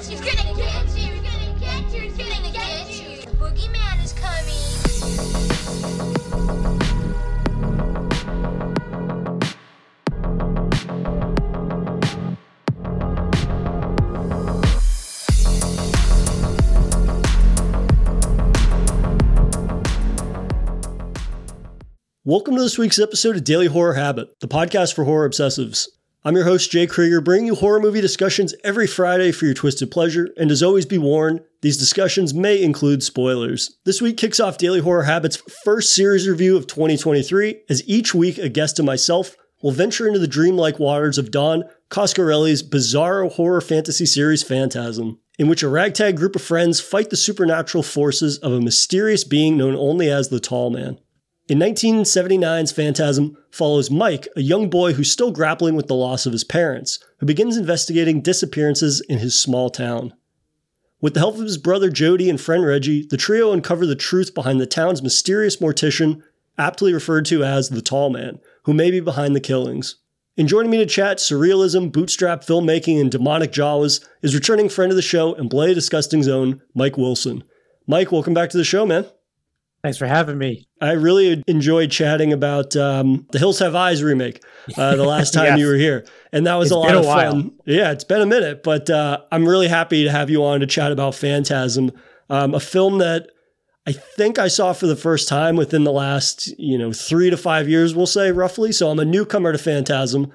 get you. He's gonna get you. He's gonna get you. He's gonna get you. The boogeyman is coming. Welcome to this week's episode of Daily Horror Habit, the podcast for horror obsessives. I'm your host, Jay Krieger, bringing you horror movie discussions every Friday for your twisted pleasure. And as always, be warned, these discussions may include spoilers. This week kicks off Daily Horror Habit's first series review of 2023, as each week a guest and myself will venture into the dreamlike waters of Don Coscarelli's bizarro horror fantasy series Phantasm, in which a ragtag group of friends fight the supernatural forces of a mysterious being known only as the Tall Man. In 1979's Phantasm follows Mike, a young boy who's still grappling with the loss of his parents, who begins investigating disappearances in his small town. With the help of his brother Jody and friend Reggie, the trio uncover the truth behind the town's mysterious mortician, aptly referred to as the Tall Man, who may be behind the killings. And joining me to chat surrealism, bootstrap filmmaking, and demonic Jawas is returning friend of the show and Bloody Disgusting's own Mike Wilson. Mike, welcome back to the show, man. Thanks for having me. I really enjoyed chatting about um, the Hills Have Eyes remake uh, the last time Yes. you were here, and that was It's a lot a of while. fun. Yeah, it's been a minute, but uh, I'm really happy to have you on to chat about Phantasm, um, a film that I think I saw for the first time within the last you know three to five years, we'll say roughly. So I'm a newcomer to Phantasm,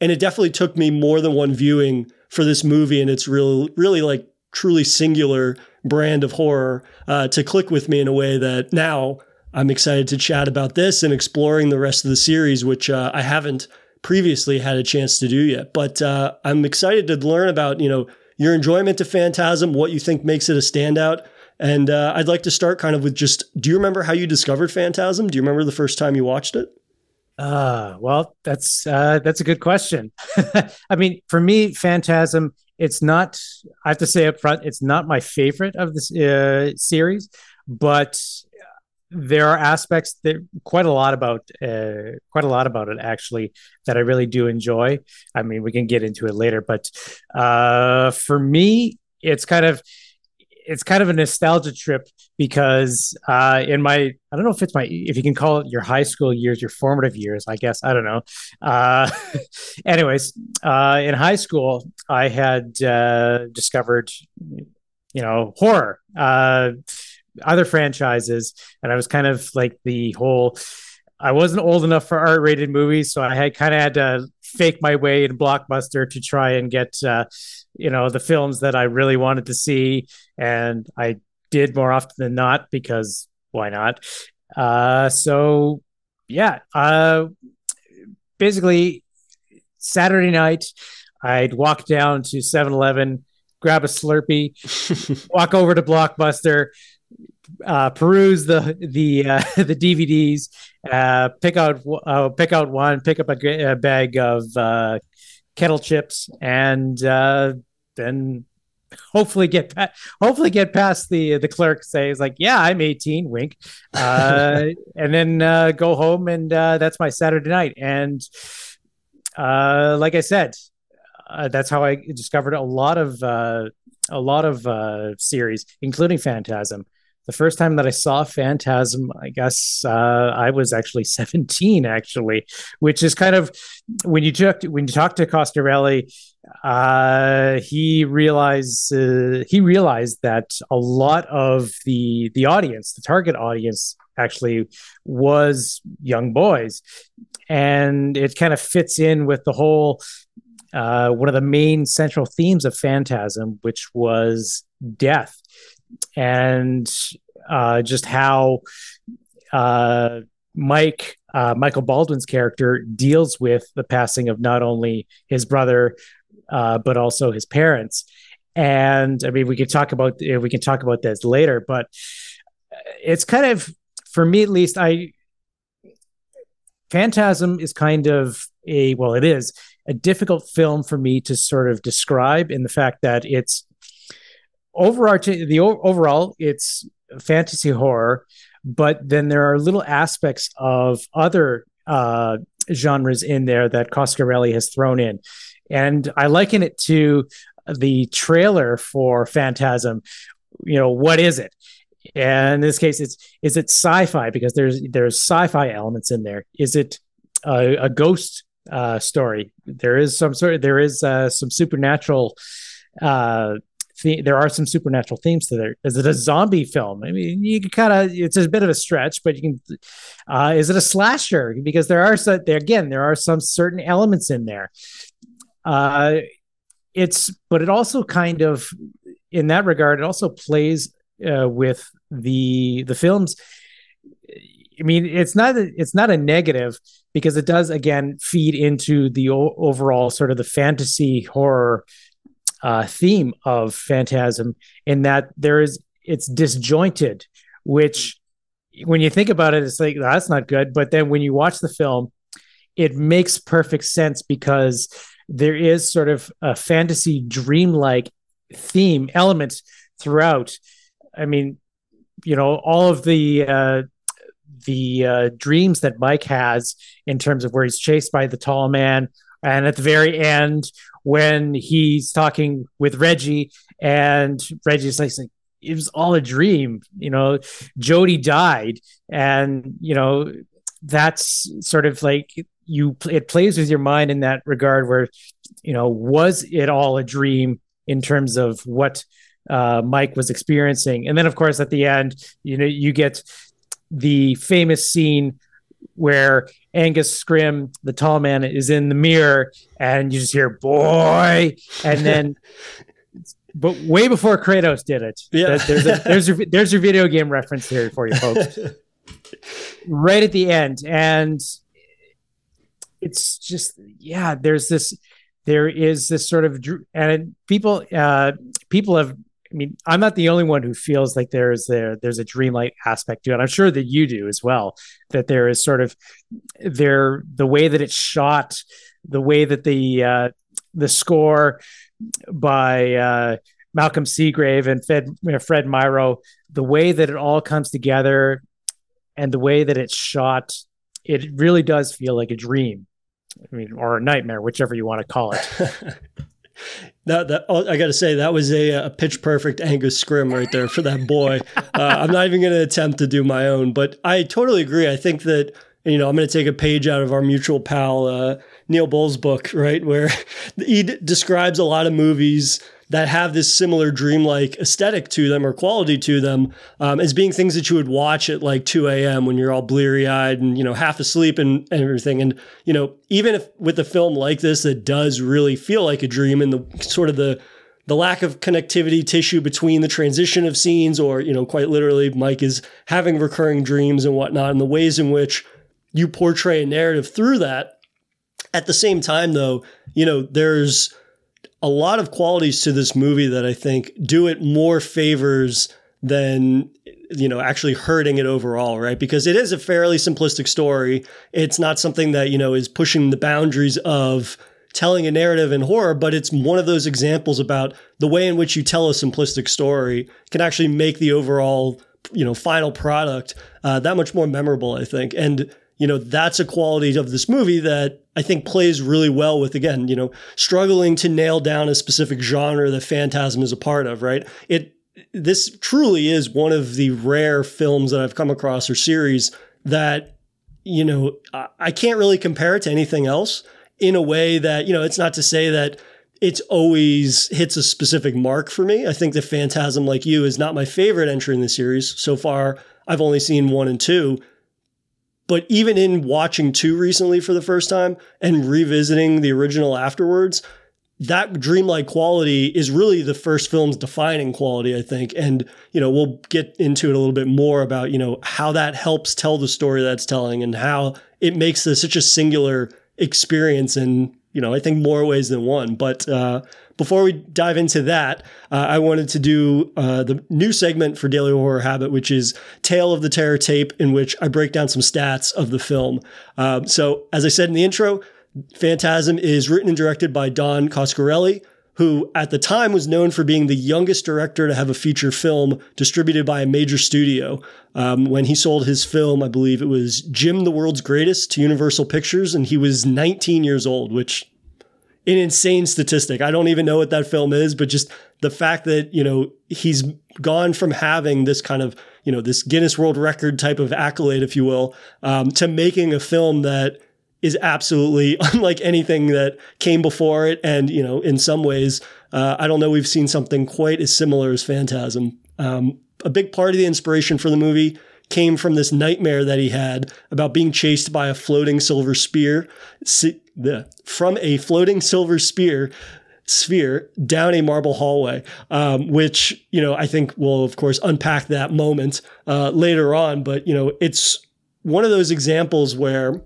and it definitely took me more than one viewing for this movie, and it's really really like truly singular brand of horror uh, to click with me in a way that now I'm excited to chat about this and exploring the rest of the series, which uh, I haven't previously had a chance to do yet. But uh, I'm excited to learn about you know your enjoyment of Phantasm, what you think makes it a standout. And uh, I'd like to start kind of with just do you remember how you discovered Phantasm? Do you remember the first time you watched it? Uh, well, that's uh, that's a good question. I mean, for me, Phantasm, it's not. I have to say up front, it's not my favorite of this uh, series, but there are aspects that quite a lot about uh, quite a lot about it actually that I really do enjoy. I mean, we can get into it later, but uh, for me, it's kind of it's kind of a nostalgia trip because uh, in my I don't know if it's my if you can call it your high school years, your formative years, I guess I don't know. Uh, anyways, uh, in high school, I had uh, discovered you know horror, uh, other franchises, and I was kind of like the whole. I wasn't old enough for R-rated movies, so I had kind of had to fake my way in Blockbuster to try and get uh, you know the films that I really wanted to see, and I did more often than not because why not? Uh, so yeah, uh, basically Saturday night, I'd walk down to 7-Eleven, grab a Slurpee, walk over to Blockbuster, uh, peruse the the uh, the DVDs, uh, pick out uh, pick out one, pick up a bag of uh, kettle chips, and uh, then hopefully get pa- hopefully get past the the clerk Say says like yeah i'm 18 wink. Uh and then uh go home and uh that's my saturday night. And uh like i said uh, that's how i discovered a lot of uh a lot of uh series including phantasm the first time that i saw phantasm i guess uh i was actually 17 actually which is kind of when you talk to, when you talk to Coscarelli uh, he realized uh, he realized that a lot of the the audience, the target audience, actually was young boys, and it kind of fits in with the whole uh, one of the main central themes of Phantasm, which was death, and uh, just how uh, Mike. Uh, Michael Baldwin's character deals with the passing of not only his brother uh, but also his parents. And I mean, we could talk about we can talk about this later, but it's kind of for me at least. I Phantasm is kind of a well, it is a difficult film for me to sort of describe in the fact that it's overarching the overall it's fantasy horror, but then there are little aspects of other uh, genres in there that Coscarelli has thrown in and I liken it to the trailer for Phantasm, you know, what is it? And in this case, it's is it sci-fi because there's there's sci-fi elements in there. Is it a, a ghost uh, story? There is some sort. Of, there is uh, some supernatural. Uh, the- there are some supernatural themes to there. Is it a zombie film? I mean, you can kind of. It's a bit of a stretch, but you can. Uh, is it a slasher? Because there are some. There again, there are some certain elements in there. Uh, it's, but it also kind of, in that regard, it also plays uh, with the the films. I mean, it's not a, it's not a negative because it does again feed into the o- overall sort of the fantasy horror uh, theme of Phantasm in that there is it's disjointed, which when you think about it, it's like that's not good. But then when you watch the film, it makes perfect sense because there is sort of a fantasy dreamlike theme element throughout. I mean, you know, all of the uh, the uh, dreams that Mike has in terms of where he's chased by the tall man, and at the very end when he's talking with Reggie, and Reggie's like, "It was all a dream," you know. Jody died, and you know that's sort of like you. It plays with your mind in that regard, where you know, was it all a dream in terms of what uh, Mike was experiencing. And then, of course, at the end, you know, you get the famous scene where Angus Scrimm, the tall man, is in the mirror, and you just hear "boy," and then. But way before Kratos did it, Yeah. There's a, there's your there's your video game reference here for you folks. right at the end, and it's just yeah. There's this there is this sort of and people uh people have mean, I'm not the only one who feels like there's there there's a dreamlike aspect to it. I'm sure that you do as well. That there is sort of there the way that it's shot, the way that the uh, the score by uh, Malcolm Seagrave and Fred Fred Myrow, the way that it all comes together, and the way that it's shot, it really does feel like a dream. I mean, or a nightmare, whichever you want to call it. That, that oh, I got to say that was a, a pitch perfect Angus Scrimm right there for that boy. uh, I'm not even going to attempt to do my own, but I totally agree. I think that you know I'm going to take a page out of our mutual pal uh, Neil Bull's book, right, where he d- describes a lot of movies that have this similar dreamlike aesthetic to them or quality to them um, as being things that you would watch at like 2 a.m. when you're all bleary eyed and, you know, half asleep and, and everything. And, you know, even if with a film like this that does really feel like a dream and the sort of the, the lack of connectivity tissue between the transition of scenes or, you know, quite literally Mike is having recurring dreams and whatnot and the ways in which you portray a narrative through that. At the same time, though, you know, there's a lot of qualities to this movie that I think do it more favors than you know actually hurting it overall right? Because it is a fairly simplistic story. It's not something that you know is pushing the boundaries of telling a narrative in horror but it's one of those examples about the way in which you tell a simplistic story can actually make the overall you know final product uh, that much more memorable i think. And you know that's a quality of this movie that I think plays really well with again, you know, struggling to nail down a specific genre that Phantasm is a part of, right? It this truly is one of the rare films that I've come across or series that you know I, can't really compare it to anything else in a way that you know it's not to say that it's always hits a specific mark for me. I think the Phantasm, like you, is not my favorite entry in the series so far. I've only seen one and two, but even in watching two recently for the first time and revisiting the original afterwards, that dreamlike quality is really the first film's defining quality, I think. And, you know, we'll get into it a little bit more about, you know, how that helps tell the story that's telling and how it makes this such a singular experience in, you know, I think more ways than one. But uh, before we dive into that, uh, I wanted to do uh, the new segment for Daily Horror Habit, which is Tale of the Terror Tape, in which I break down some stats of the film. Um, so, as I said in the intro, Phantasm is written and directed by Don Coscarelli, who at the time was known for being the youngest director to have a feature film distributed by a major studio. Um, when he sold his film, I believe it was Jim the World's Greatest to Universal Pictures, and he was 19 years old, which an insane statistic. I don't even know what that film is, but just the fact that, you know, he's gone from having this kind of, you know, this Guinness World Record type of accolade, if you will, um, to making a film that is absolutely unlike anything that came before it. And, you know, in some ways, uh, I don't know, we've seen something quite as similar as Phantasm. Um, a big part of the inspiration for the movie came from this nightmare that he had about being chased by a floating silver spear from a floating silver spear sphere down a marble hallway, um, which you know I think will of course unpack that moment uh, later on. But you know it's one of those examples where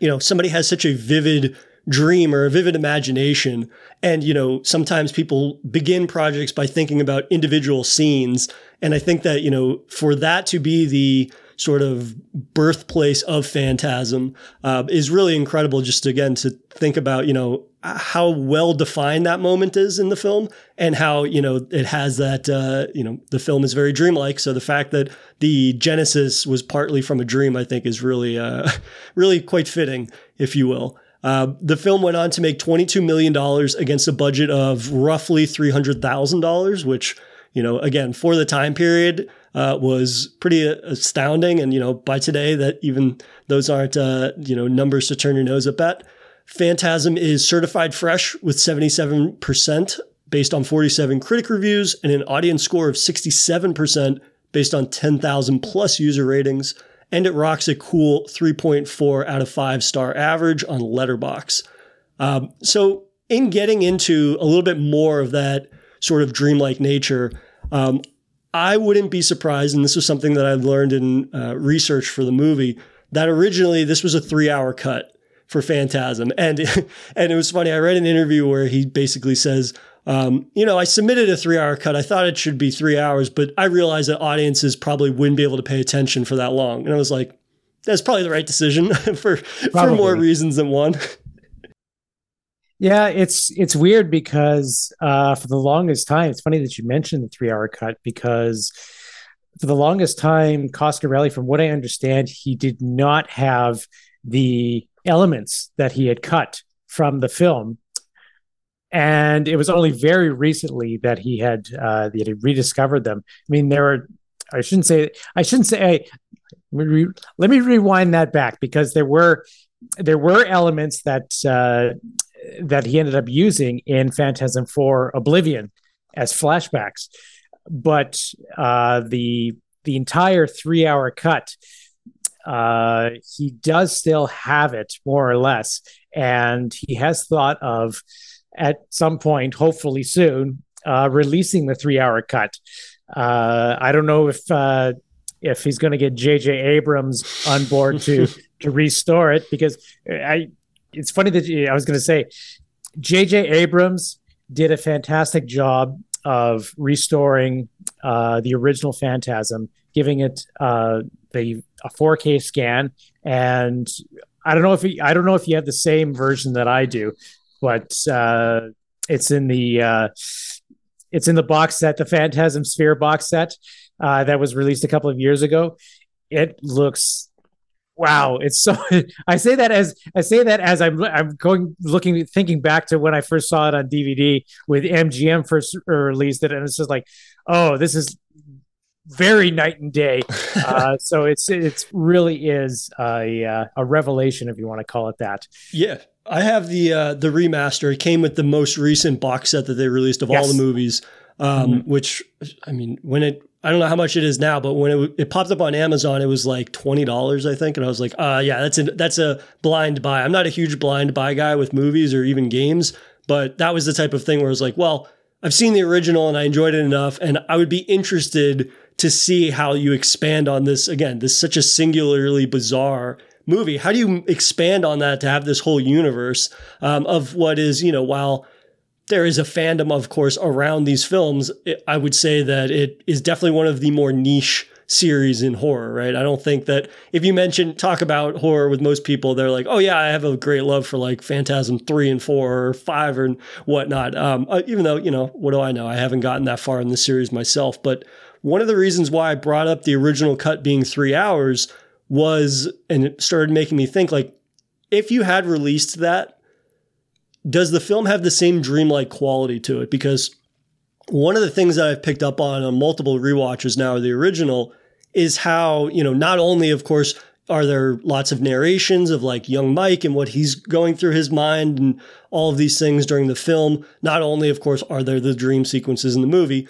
you know somebody has such a vivid dream or a vivid imagination. And you know sometimes people begin projects by thinking about individual scenes. And i think that you know for that to be the sort of birthplace of phantasm uh, is really incredible just again to think about you know how well defined that moment is in the film and how you know it has that uh, you know the film is very dreamlike. So the fact that the genesis was partly from a dream i think is really uh, really quite fitting if you will. Uh, the film went on to make $22 million against a budget of roughly $300,000, which, you know, again, for the time period, uh, was pretty astounding. And, you know, by today, that even those aren't, uh, you know, numbers to turn your nose up at. Phantasm is certified fresh with 77% based on 47 critic reviews and an audience score of 67% based on 10,000 plus user ratings. And it rocks a cool 3.4 out of 5 star average on Letterboxd. Um, so, in getting into a little bit more of that sort of dreamlike nature, um, I wouldn't be surprised, and this was something that I learned in uh, research for the movie, that originally this was a three hour cut for Phantasm. And, and it was funny. I read an interview where he basically says, um, you know, I submitted a three hour cut. I thought it should be three hours, but I realized that audiences probably wouldn't be able to pay attention for that long. And I was like, that's probably the right decision for, for more reasons than one. Yeah, it's it's weird because uh, for the longest time, it's funny that you mentioned the three hour cut because for the longest time, Coscarelli, from what I understand, he did not have the elements that he had cut from the film. And it was only very recently that he had uh, that he rediscovered them. I mean, there were I shouldn't say I shouldn't say let me, let me rewind that back because there were there were elements that uh, that he ended up using in Phantasm 4 Oblivion as flashbacks. But uh, the the entire three hour cut, uh, he does still have it more or less, and he has thought of at some point, hopefully soon, uh, releasing the three hour cut. Uh, I don't know if uh, if he's going to get J.J. Abrams on board to to restore it because I it's funny that you, I was going to say J.J. Abrams did a fantastic job of restoring uh, the original Phantasm, giving it uh, the a 4K scan, and I don't know if he, I don't know if you have the same version that I do, but uh, it's in the uh, it's in the box set, the Phantasm Sphere box set uh, that was released a couple of years ago. It looks wow it's so i say that as i say that as i'm i'm going looking thinking back to when i first saw it on dvd with mgm first released it and it's just like oh this is very night and day uh, so it's it's really is a uh, a revelation if you want to call it that yeah i have the uh the remaster it came with the most recent box set that they released of yes. all the movies um, mm-hmm. which I mean, when it I don't know how much it is now, but when it, it popped up on Amazon, it was like twenty dollars, I think, and I was like, uh, yeah, that's a that's a blind buy. I'm not a huge blind buy guy with movies or even games, but that was the type of thing where I was like, well, I've seen the original and I enjoyed it enough, and I would be interested to see how you expand on this. Again, this is such a singularly bizarre movie. How do you expand on that to have this whole universe um, of what is, you know, while there is a fandom, of course, around these films. I would say that it is definitely one of the more niche series in horror, right? I don't think that if you mention talk about horror with most people, they're like, oh yeah, I have a great love for like Phantasm three and four or five and whatnot. Um, uh, even though you know, what do I know? I haven't gotten that far in the series myself. But one of the reasons why I brought up the original cut being three hours was, and it started making me think like, if you had released that does the film have the same dreamlike quality to it? Because one of the things that I've picked up on on multiple rewatches now of the original is how, you know, not only, of course, are there lots of narrations of like young Mike and what he's going through his mind and all of these things during the film. Not only, of course, are there the dream sequences in the movie,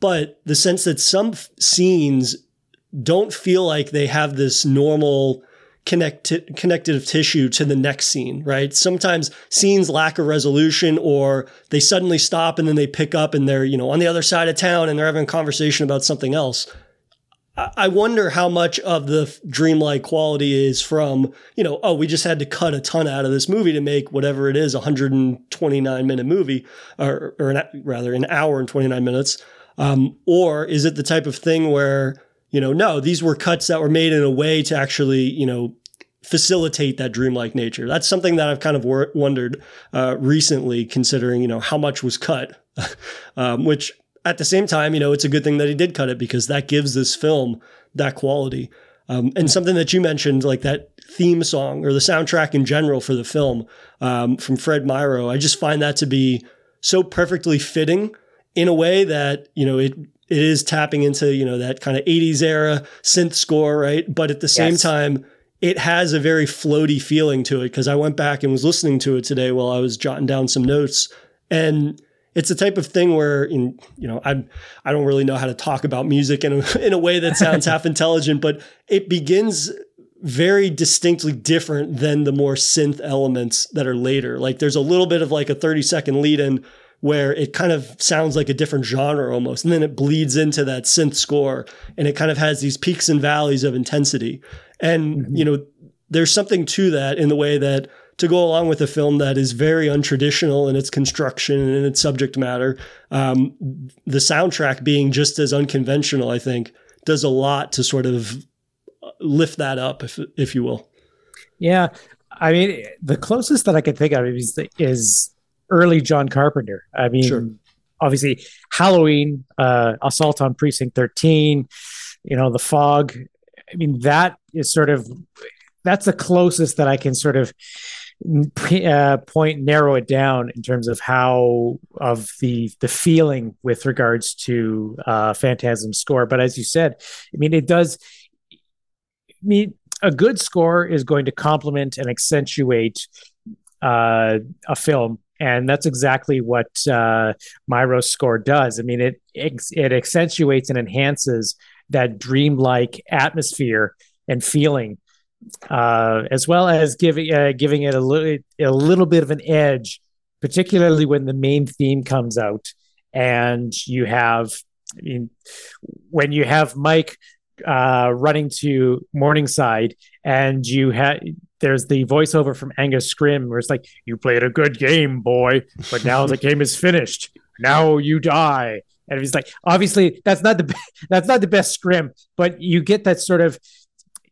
but the sense that some f- scenes don't feel like they have this normal connect- connective tissue to the next scene, right? Sometimes scenes lack a resolution or they suddenly stop and then they pick up and they're, you know, on the other side of town and they're having a conversation about something else. I wonder how much of the dreamlike quality is from, you know, oh, we just had to cut a ton out of this movie to make whatever it is, a 129 minute movie, or, or an, rather an hour and 29 minutes. Um, or is it the type of thing where, you know, no, these were cuts that were made in a way to actually, you know, facilitate that dreamlike nature. That's something that I've kind of wor- wondered uh, recently, considering, you know, how much was cut, um, which at the same time, you know, it's a good thing that he did cut it because that gives this film that quality. Um, and something that you mentioned, like that theme song or the soundtrack in general for the film um, from Fred Myrow, I just find that to be so perfectly fitting in a way that you know it it is tapping into you know that kind of 80s era synth score, right? But at the same Yes. time, it has a very floaty feeling to it because I went back and was listening to it today while I was jotting down some notes and it's the type of thing where in you know I I don't really know how to talk about music in a, in a way that sounds half intelligent, but it begins very distinctly different than the more synth elements that are later. Like there's a little bit of like a 30 second lead in where it kind of sounds like a different genre almost, and then it bleeds into that synth score, and it kind of has these peaks and valleys of intensity. And you know, there's something to that in the way that to go along with a film that is very untraditional in its construction and in its subject matter, um, the soundtrack being just as unconventional, I think, does a lot to sort of lift that up, if if you will. Yeah, I mean, the closest that I could think of is is early John Carpenter. I mean, Sure. obviously Halloween, uh, Assault on Precinct Thirteen, you know, The Fog. I mean, that is sort of that's the closest that I can sort of uh, point narrow it down in terms of how of the the feeling with regards to uh, Phantasm score. But as you said, I mean, it does. I mean, a good score is going to complement and accentuate uh, a film, and that's exactly what uh, Myrow's score does. I mean, it it accentuates and enhances that dreamlike atmosphere and feeling, uh, as well as giving uh, giving it a little a little bit of an edge, particularly when the main theme comes out and you have. I mean, when you have Mike uh, running to Morningside, and you had there's the voiceover from Angus Scrimm where it's like, "You played a good game, boy, but now the game is finished. Now you die." And he's like, obviously, that's not the be- that's not the best Scrimm, but you get that sort of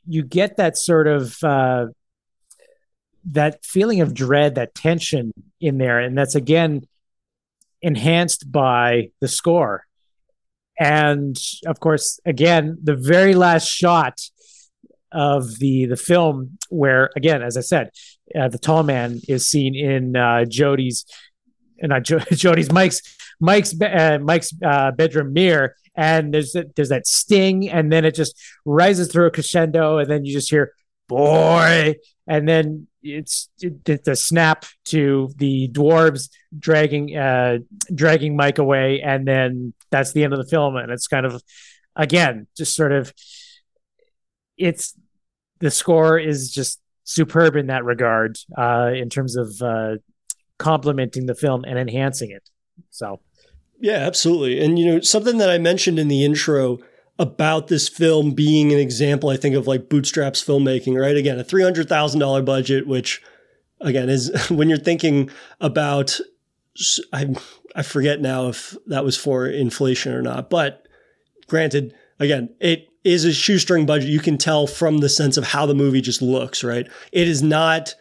you get that sort of uh, that feeling of dread, that tension in there, and that's again enhanced by the score and of course again the very last shot of the the film where again as i said uh, the tall man is seen in uh jody's uh, not jo- jody's mike's mike's uh, mike's uh, bedroom mirror and there's that there's that sting and then it just rises through a crescendo and then you just hear boy! And then it's it, a snap to the dwarves dragging uh dragging mike away and then that's the end of the film and it's kind of again just sort of it's the score is just superb in that regard uh in terms of uh complementing the film and enhancing it so Yeah, absolutely. And you know, something that I mentioned in the intro about this film being an example, I think, of like bootstraps filmmaking, right? Again, a three hundred thousand dollar budget, which again is when you're thinking about I I forget now if that was for inflation or not, but granted, again, it is a shoestring budget. You can tell from the sense of how the movie just looks, right? It is not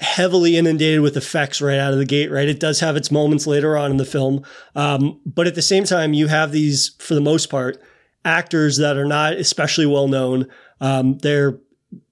heavily inundated with effects right out of the gate, right? It does have its moments later on in the film. Um, but at the same time, you have these, for the most part, actors that are not especially well known. Um, they're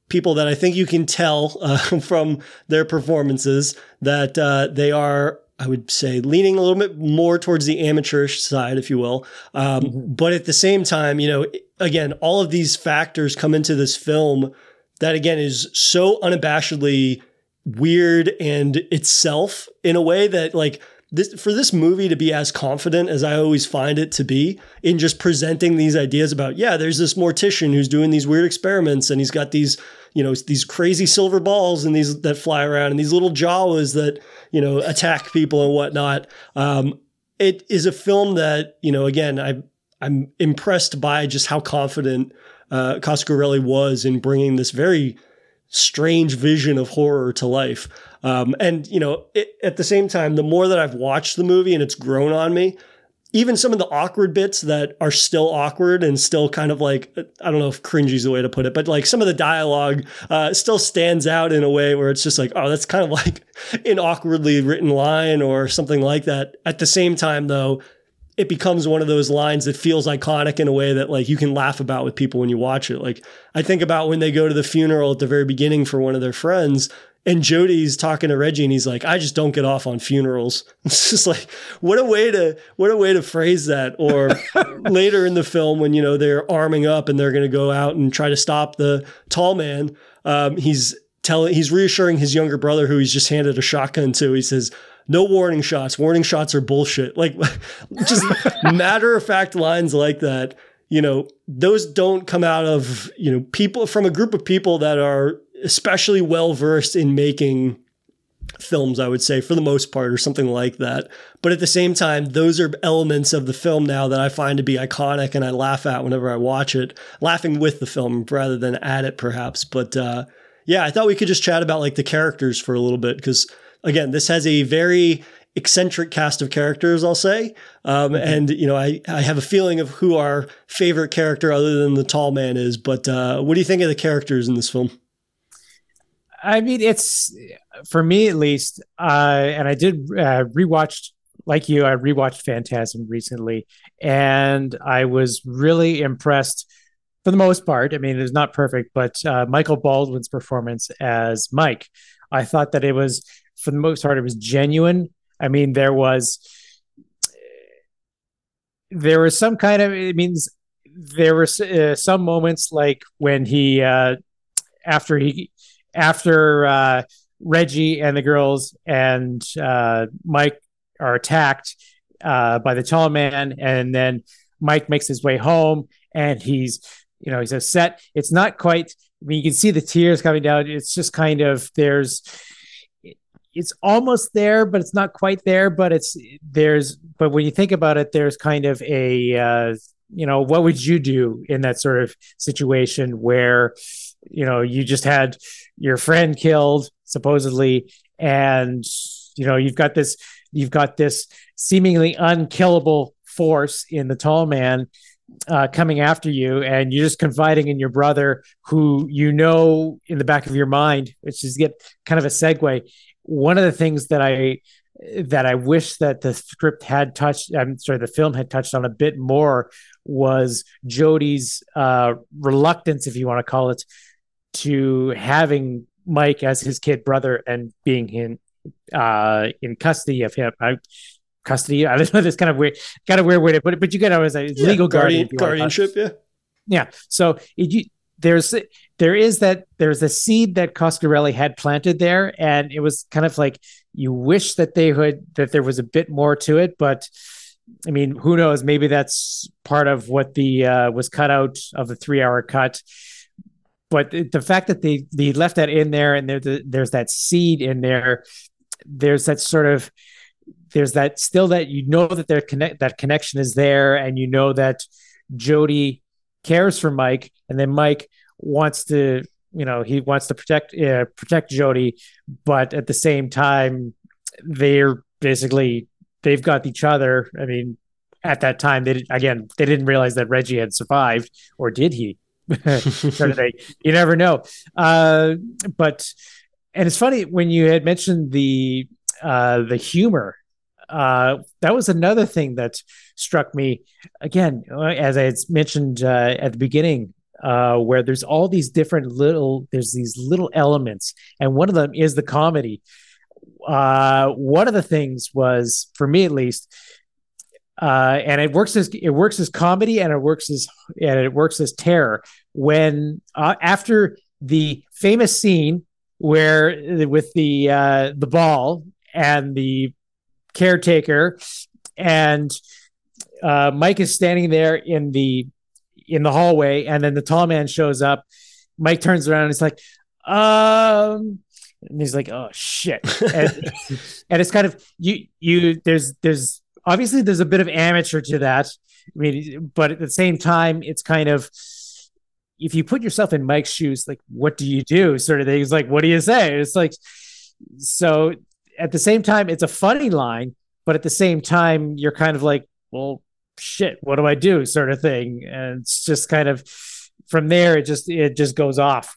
people that I think you can tell uh, from their performances that uh, they are I would say leaning a little bit more towards the amateurish side, if you will. Um, mm-hmm. But at the same time, you know, again, all of these factors come into this film that again is so unabashedly weird and itself in a way that like this for this movie to be as confident as I always find it to be in just presenting these ideas about yeah there's this mortician who's doing these weird experiments and he's got these you know these crazy silver balls and these that fly around and these little Jawas that you know attack people and whatnot. Um, it is a film that you know again I I'm impressed by just how confident uh, Coscarelli was in bringing this very strange vision of horror to life. Um, and you know, it, at the same time, the more that I've watched the movie and it's grown on me, even some of the awkward bits that are still awkward and still kind of like I don't know if cringy is the way to put it, but like some of the dialogue uh, still stands out in a way where it's just like, oh, that's kind of like an awkwardly written line or something like that. At the same time, though, it becomes one of those lines that feels iconic in a way that like you can laugh about with people when you watch it. Like I think about when they go to the funeral at the very beginning for one of their friends and Jody's talking to Reggie and he's like, I just don't get off on funerals. It's just like, what a way to, what a way to phrase that. Or later in the film when, you know, they're arming up and they're going to go out and try to stop the tall man. Um, he's telling, he's reassuring his younger brother who he's just handed a shotgun to. He says, no warning shots. Warning shots are bullshit. Like just matter of fact lines like that. You know, those don't come out of, you know, people from a group of people that are especially well versed in making films, I would say, for the most part, or something like that. But at the same time, those are elements of the film now that I find to be iconic and I laugh at whenever I watch it, laughing with the film rather than at it, perhaps. But uh, yeah, I thought we could just chat about like the characters for a little bit because again, this has a very eccentric cast of characters, I'll say. Um, mm-hmm. And, you know, I, I have a feeling of who our favorite character other than the tall man is. But uh, what do you think of the characters in this film? I mean, it's for me at least, uh, and I did uh, rewatched like you. I rewatched Phantasm recently, and I was really impressed for the most part. I mean, it's not perfect, but uh, Michael Baldwin's performance as Mike, I thought that it was for the most part, it was genuine. I mean, there was there was some kind of it means there were uh, some moments like when he uh, after he after uh, Reggie and the girls and uh, Mike are attacked uh, by the tall man, and then Mike makes his way home, and he's you know he's upset. It's not quite. I mean, you can see the tears coming down. It's just kind of there's it's almost there, but it's not quite there. But it's there's but when you think about it, there's kind of a uh, you know what would you do in that sort of situation where you know you just had your friend killed supposedly, and you know you've got this you've got this seemingly unkillable force in the tall man uh, coming after you and you're just confiding in your brother who you know in the back of your mind which is get kind of a segue one of the things that I that I wish that the script had touched, I'm sorry, the film had touched on a bit more was Jody's uh, reluctance, if you want to call it, to having Mike as his kid brother and being in uh, in custody of him. I, custody. I don't know. This kind of weird, kind of weird way to put it, but you get it as a legal guardian, guardianship. Yeah, yeah. So it, you, there's there is that there's a seed that Coscarelli had planted there, and it was kind of like you wish that they would that there was a bit more to it, but I mean, who knows? Maybe that's part of what the uh, was cut out of the three hour cut. But the fact that they they left that in there, and there's there's that seed in there, there's that sort of there's that still that you know that their connect that connection is there, and you know that Jody cares for Mike, and then Mike wants to, you know, he wants to protect uh, protect Jody, but at the same time, they're basically they've got each other. I mean, at that time, they again they didn't realize that Reggie had survived, or did he? you never know. Uh, but and it's funny when you had mentioned the uh, the humor uh, that was another thing that struck me. Again, as I had mentioned uh, at the beginning uh, where there's all these different little there's these little elements, and one of them is the comedy. Uh, one of the things was for me at least, uh, and it works as it works as comedy and it works as and it works as terror when uh, after the famous scene where with the uh, the ball and the caretaker and uh, Mike is standing there in the in the hallway, and then the tall man shows up. Mike turns around and he's like, um, and he's like, oh shit, and, and it's kind of you you there's there's obviously there's a bit of amateur to that. I mean, but at the same time, it's kind of if you put yourself in Mike's shoes, like what do you do? Sort of thing. It's like, what do you say? It's like so at the same time, it's a funny line, but at the same time, you're kind of like, well, shit, what do I do? Sort of thing. And it's just kind of from there, it just it just goes off.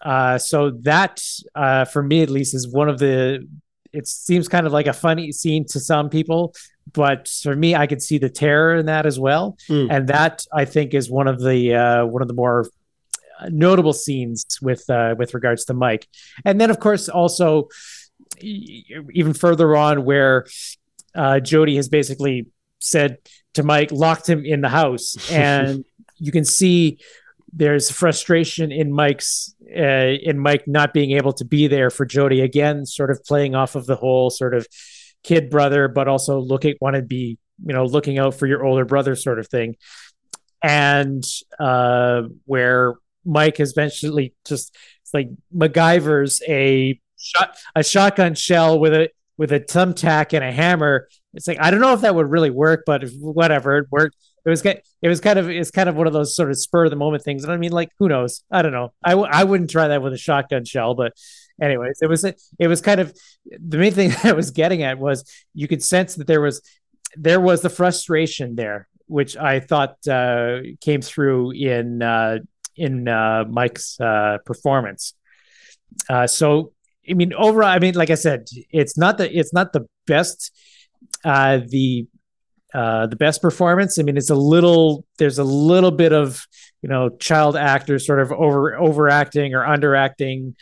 Uh, so that uh, for me at least is one of the it seems kind of like a funny scene to some people but for me i could see the terror in that as well mm. and that i think is one of the uh, one of the more notable scenes with uh, with regards to mike and then of course also even further on where uh, jody has basically said to mike locked him in the house. And you can see there's frustration in Mike's uh, in Mike not being able to be there for Jody again, sort of playing off of the whole sort of kid brother, but also looking want to be you know looking out for your older brother sort of thing, and uh, where Mike has eventually just like MacGyver's a shot a shotgun shell with a with a thumbtack and a hammer. It's like I don't know if that would really work, but whatever it worked it was it was kind of it's kind of one of those sort of spur of the moment things. And I mean, like, who knows? I don't know. I w- I wouldn't try that with a shotgun shell, but anyways, it was it was kind of the main thing I was getting at was you could sense that there was there was the frustration there, which I thought uh, came through in uh, in uh, Mike's uh, performance. Uh, so I mean, overall, I mean, like I said, it's not the it's not the best. Uh, the uh, the best performance. I mean, it's a little there's a little bit of you know child actors sort of over overacting or underacting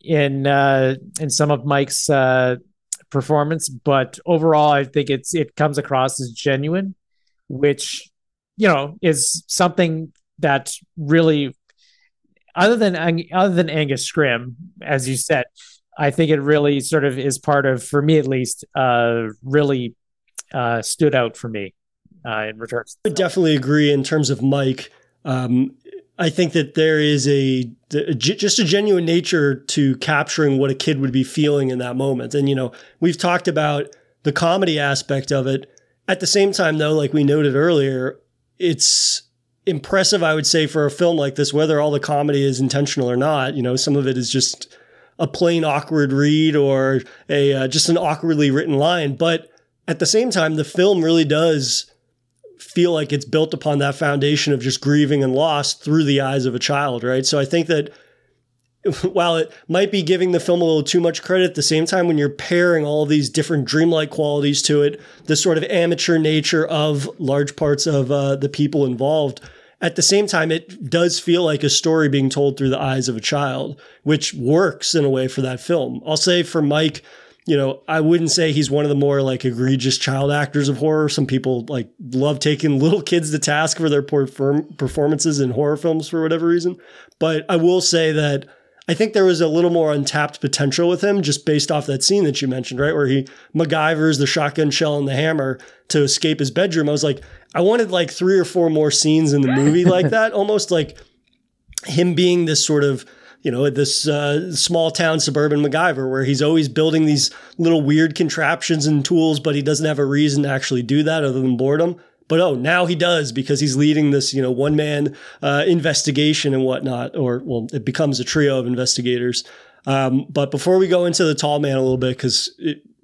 in uh, in some of Mike's uh, performance, but overall, I think it's it comes across as genuine, which you know is something that really other than other than Angus Scrimm, as you said, I think it really sort of is part of, for me at least, uh, really uh, stood out for me uh, in returns. I definitely agree in terms of Mike. Um, I think that there is a, a, just a genuine nature to capturing what a kid would be feeling in that moment. And you know, we've talked about the comedy aspect of it. At the same time, though, like we noted earlier, it's impressive, I would say, for a film like this, whether all the comedy is intentional or not. You know, some of it is just a plain awkward read or a uh, just an awkwardly written line, but at the same time, the film really does feel like it's built upon that foundation of just grieving and loss through the eyes of a child, right? So I think that while it might be giving the film a little too much credit, at the same time, when you're pairing all these different dreamlike qualities to it, the sort of amateur nature of large parts of uh, the people involved, at the same time, it does feel like a story being told through the eyes of a child, which works in a way for that film. I'll say for Mike, you know, I wouldn't say he's one of the more like egregious child actors of horror. Some people like love taking little kids to task for their performances in horror films for whatever reason. But I will say that I think there was a little more untapped potential with him just based off that scene that you mentioned, right? Where he MacGyver's the shotgun shell and the hammer to escape his bedroom. I was like, I wanted like three or four more scenes in the movie like that, almost like him being this sort of you know, this uh, small town suburban MacGyver where he's always building these little weird contraptions and tools, but he doesn't have a reason to actually do that other than boredom. But oh, now he does because he's leading this, you know, one man uh, investigation and whatnot, or well, it becomes a trio of investigators. Um, but before we go into the tall man a little bit, because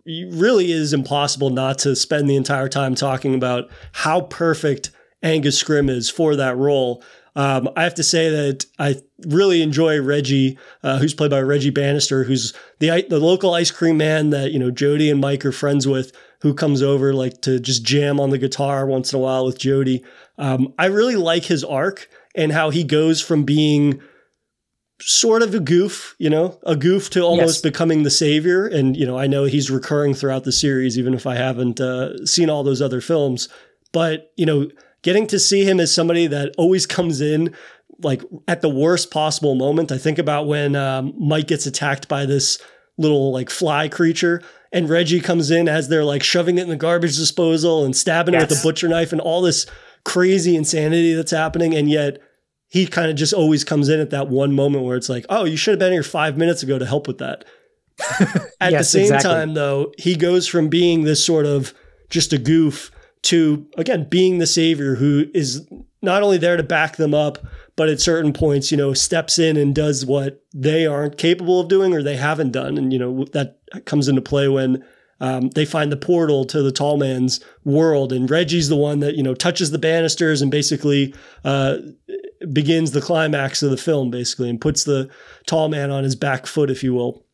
really is impossible not to spend the entire time talking about how perfect Angus Scrimm is for that role. Um, I have to say that I really enjoy Reggie, uh, who's played by Reggie Bannister, who's the the local ice cream man that you know Jody and Mike are friends with, who comes over like to just jam on the guitar once in a while with Jody. Um, I really like his arc, and how he goes from being sort of a goof, you know, a goof to almost Yes. becoming the savior. And, you know, I know he's recurring throughout the series, even if I haven't uh, seen all those other films. But, you know, getting to see him as somebody that always comes in like at the worst possible moment. I think about when um, Mike gets attacked by this little like fly creature. And Reggie comes in as they're like shoving it in the garbage disposal and stabbing it with a butcher knife and all this crazy insanity that's happening. And yet he kind of just always comes in at that one moment where it's like, oh, you should have been here five minutes ago to help with that. at the same exactly. time, though, he goes from being this sort of just a goof to, again, being the savior who is not only there to back them up, but at certain points, you know, steps in and does what they aren't capable of doing or they haven't done. And, you know, that comes into play when um, they find the portal to the tall man's world. And Reggie's the one that, you know, touches the banisters and basically uh, begins the climax of the film, basically, and puts the tall man on his back foot, if you will.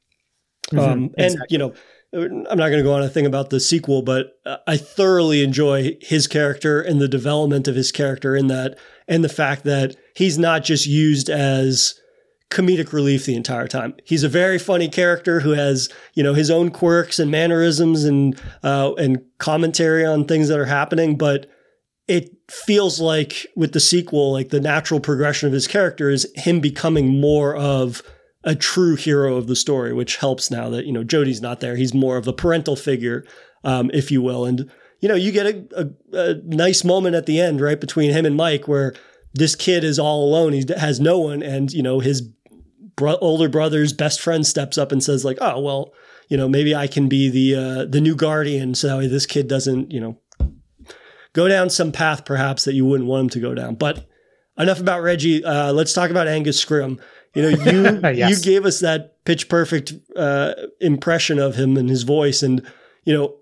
Mhm, Um, and exactly. you know, I'm not going to go on a thing about the sequel, but I thoroughly enjoy his character and the development of his character in that, and the fact that he's not just used as comedic relief the entire time. He's a very funny character who has you know his own quirks and mannerisms and uh, and commentary on things that are happening, but it feels like with the sequel, like the natural progression of his character is him becoming more of a true hero of the story, which helps now that you know Jody's not there. He's more of a parental figure, um, if you will, and you know you get a, a, a nice moment at the end, right between him and Mike, where this kid is all alone. He has no one, and you know his bro- older brother's best friend steps up and says like, "Oh well, you know maybe I can be the uh, the new guardian, so that way this kid doesn't you know go down some path perhaps that you wouldn't want him to go down." But enough about Reggie. Uh, let's talk about Angus Scrimm. You know, you Yes. you gave us that pitch perfect uh, impression of him and his voice, and you know,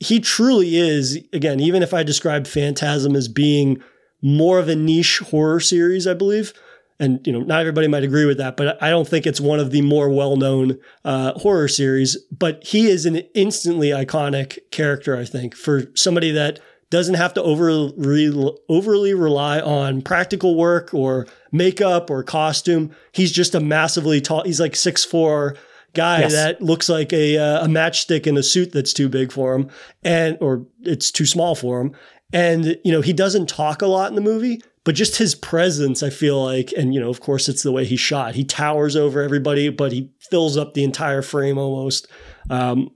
he truly is. Again, even if I describe Phantasm as being more of a niche horror series, I believe, and you know, not everybody might agree with that, but I don't think it's one of the more well-known uh, horror series. But he is an instantly iconic character. I think for somebody that doesn't have to overly overly rely on practical work or makeup or costume. He's just a massively tall. He's like six four guy Yes. that looks like a uh, a matchstick in a suit that's too big for him and or it's too small for him. And you know he doesn't talk a lot in the movie, but just his presence, I feel like, and you know, of course, it's the way he shot. He towers over everybody, but he fills up the entire frame almost. Um,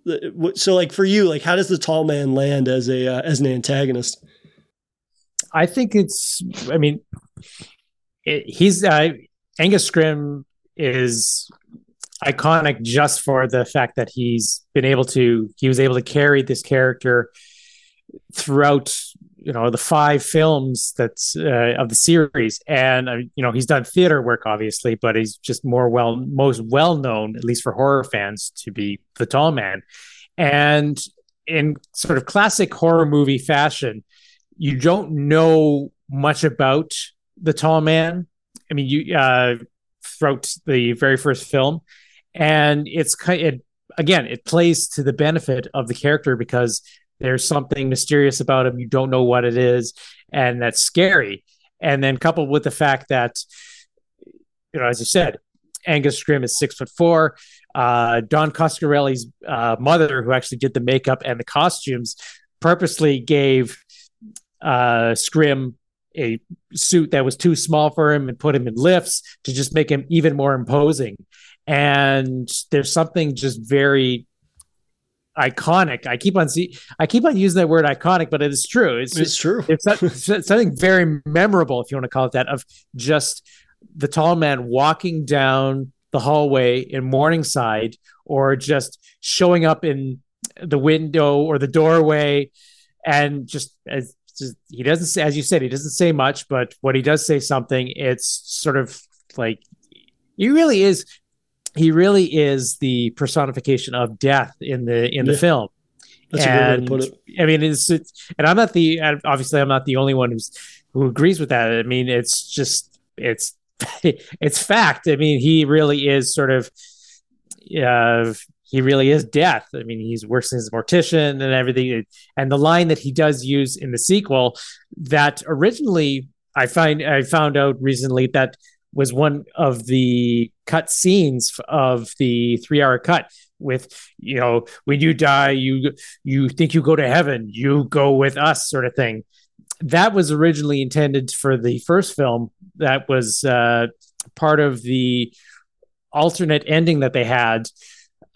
so, like for you, like how does the tall man land as a uh, as an antagonist? I think it's. I mean, it, he's uh, Angus Scrimm is iconic just for the fact that he's been able to. He was able to carry this character throughout. You know the five films that's uh, of the series, and uh, you know he's done theater work, obviously, but he's just more well, most well known, at least for horror fans, to be the Tall Man, and in sort of classic horror movie fashion, you don't know much about the tall man. I mean, you uh, throughout the very first film, and it's ki- it again it plays to the benefit of the character because there's something mysterious about him. You don't know what it is, and that's scary. And then coupled with the fact that, you know, as you said, Angus Scrimm is six foot four. Uh, Don Coscarelli's uh, mother, who actually did the makeup and the costumes, purposely gave uh, Scrimm a suit that was too small for him and put him in lifts to just make him even more imposing. And there's something just very iconic. I keep on see, I keep on using that word iconic, but it is true. It's It's true. it's, not, it's something very memorable, if you want to call it that, of just the tall man walking down the hallway in Morningside, or just showing up in the window or the doorway, and just as just, he doesn't say, as you said, he doesn't say much, but when he does say something, it's sort of like he really is. He really is the personification of death in the in the Yeah. film. That's a good way to put it. I mean, it's, it's and I'm not the obviously I'm not the only one who's who agrees with that. I mean, it's just it's it's fact. I mean, he really is sort of uh he really is death. I mean, he's works as a mortician and everything. And the line that he does use in the sequel that originally I find I found out recently that was one of the cut scenes of the three hour cut with you know when you die you you think you go to heaven you go with us sort of thing that was originally intended for the first film that was uh, part of the alternate ending that they had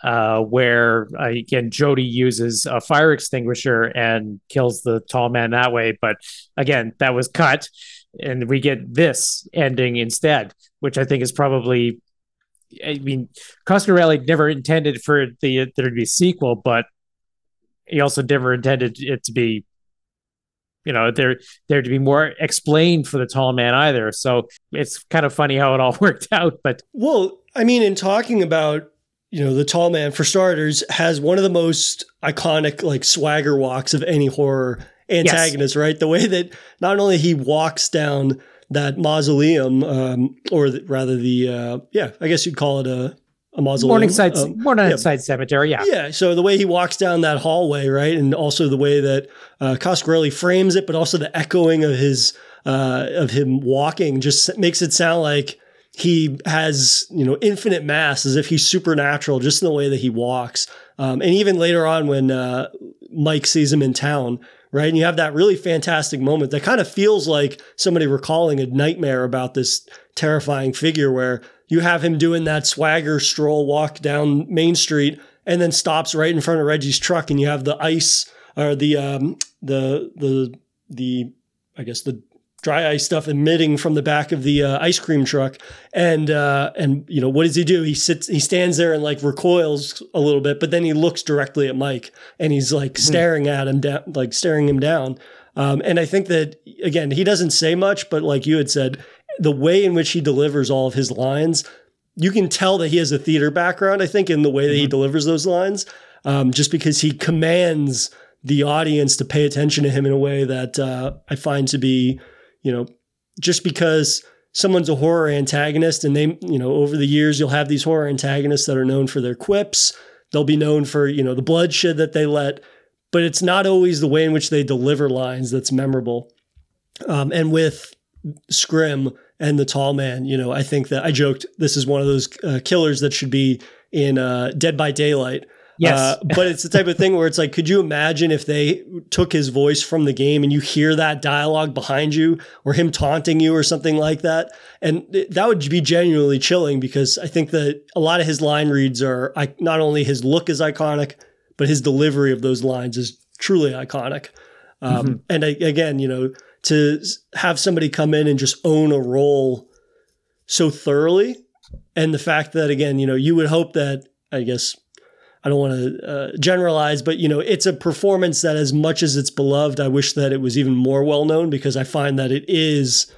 uh, where uh, again Jody uses a fire extinguisher and kills the tall man that way. But again, that was cut, and we get this ending instead, which I think is probably. I mean, Coscarelli never intended for the there to be a sequel, but he also never intended it to be you know there there to be more explained for the tall man either so it's kind of funny how it all worked out but well i mean in talking about you know the tall man for starters has one of the most iconic like swagger walks of any horror antagonist yes. right the way that not only he walks down that mausoleum um, or the, rather the uh, yeah i guess you'd call it a a mausoleum. Morningside, um, Morningside yeah. Cemetery, yeah. Yeah. So the way he walks down that hallway, right, and also the way that uh, Coscarelli frames it, but also the echoing of his uh, of him walking just makes it sound like he has you know infinite mass, as if he's supernatural, just in the way that he walks. Um, and even later on, when uh, Mike sees him in town, right, and you have that really fantastic moment that kind of feels like somebody recalling a nightmare about this terrifying figure, where you have him doing that swagger stroll walk down Main Street and then stops right in front of Reggie's truck and you have the ice or the um the the the I guess the dry ice stuff emitting from the back of the uh, ice cream truck and uh, and you know what does he do he sits he stands there and like recoils a little bit but then he looks directly at Mike and he's like mm-hmm. staring at him down like staring him down um, and I think that again he doesn't say much but like you had said the way in which he delivers all of his lines, you can tell that he has a theater background, I think, in the way that mm-hmm. he delivers those lines, um, just because he commands the audience to pay attention to him in a way that uh, I find to be, you know, just because someone's a horror antagonist and they, you know, over the years, you'll have these horror antagonists that are known for their quips. They'll be known for, you know, the bloodshed that they let, but it's not always the way in which they deliver lines that's memorable. Um, and with Scrimm, and the tall man. You know, I think that I joked this is one of those uh, killers that should be in uh, Dead by Daylight. Yes. Uh, but it's the type of thing where it's like, could you imagine if they took his voice from the game and you hear that dialogue behind you or him taunting you or something like that? And that would be genuinely chilling because I think that a lot of his line reads are not only his look is iconic, but his delivery of those lines is truly iconic. Um, mm-hmm. And I, again, you know, to have somebody come in and just own a role so thoroughly. And the fact that, again, you know, you would hope that, I guess, I don't want to uh, generalize, but, you know, it's a performance that, as much as it's beloved, I wish that it was even more well known because I find that it is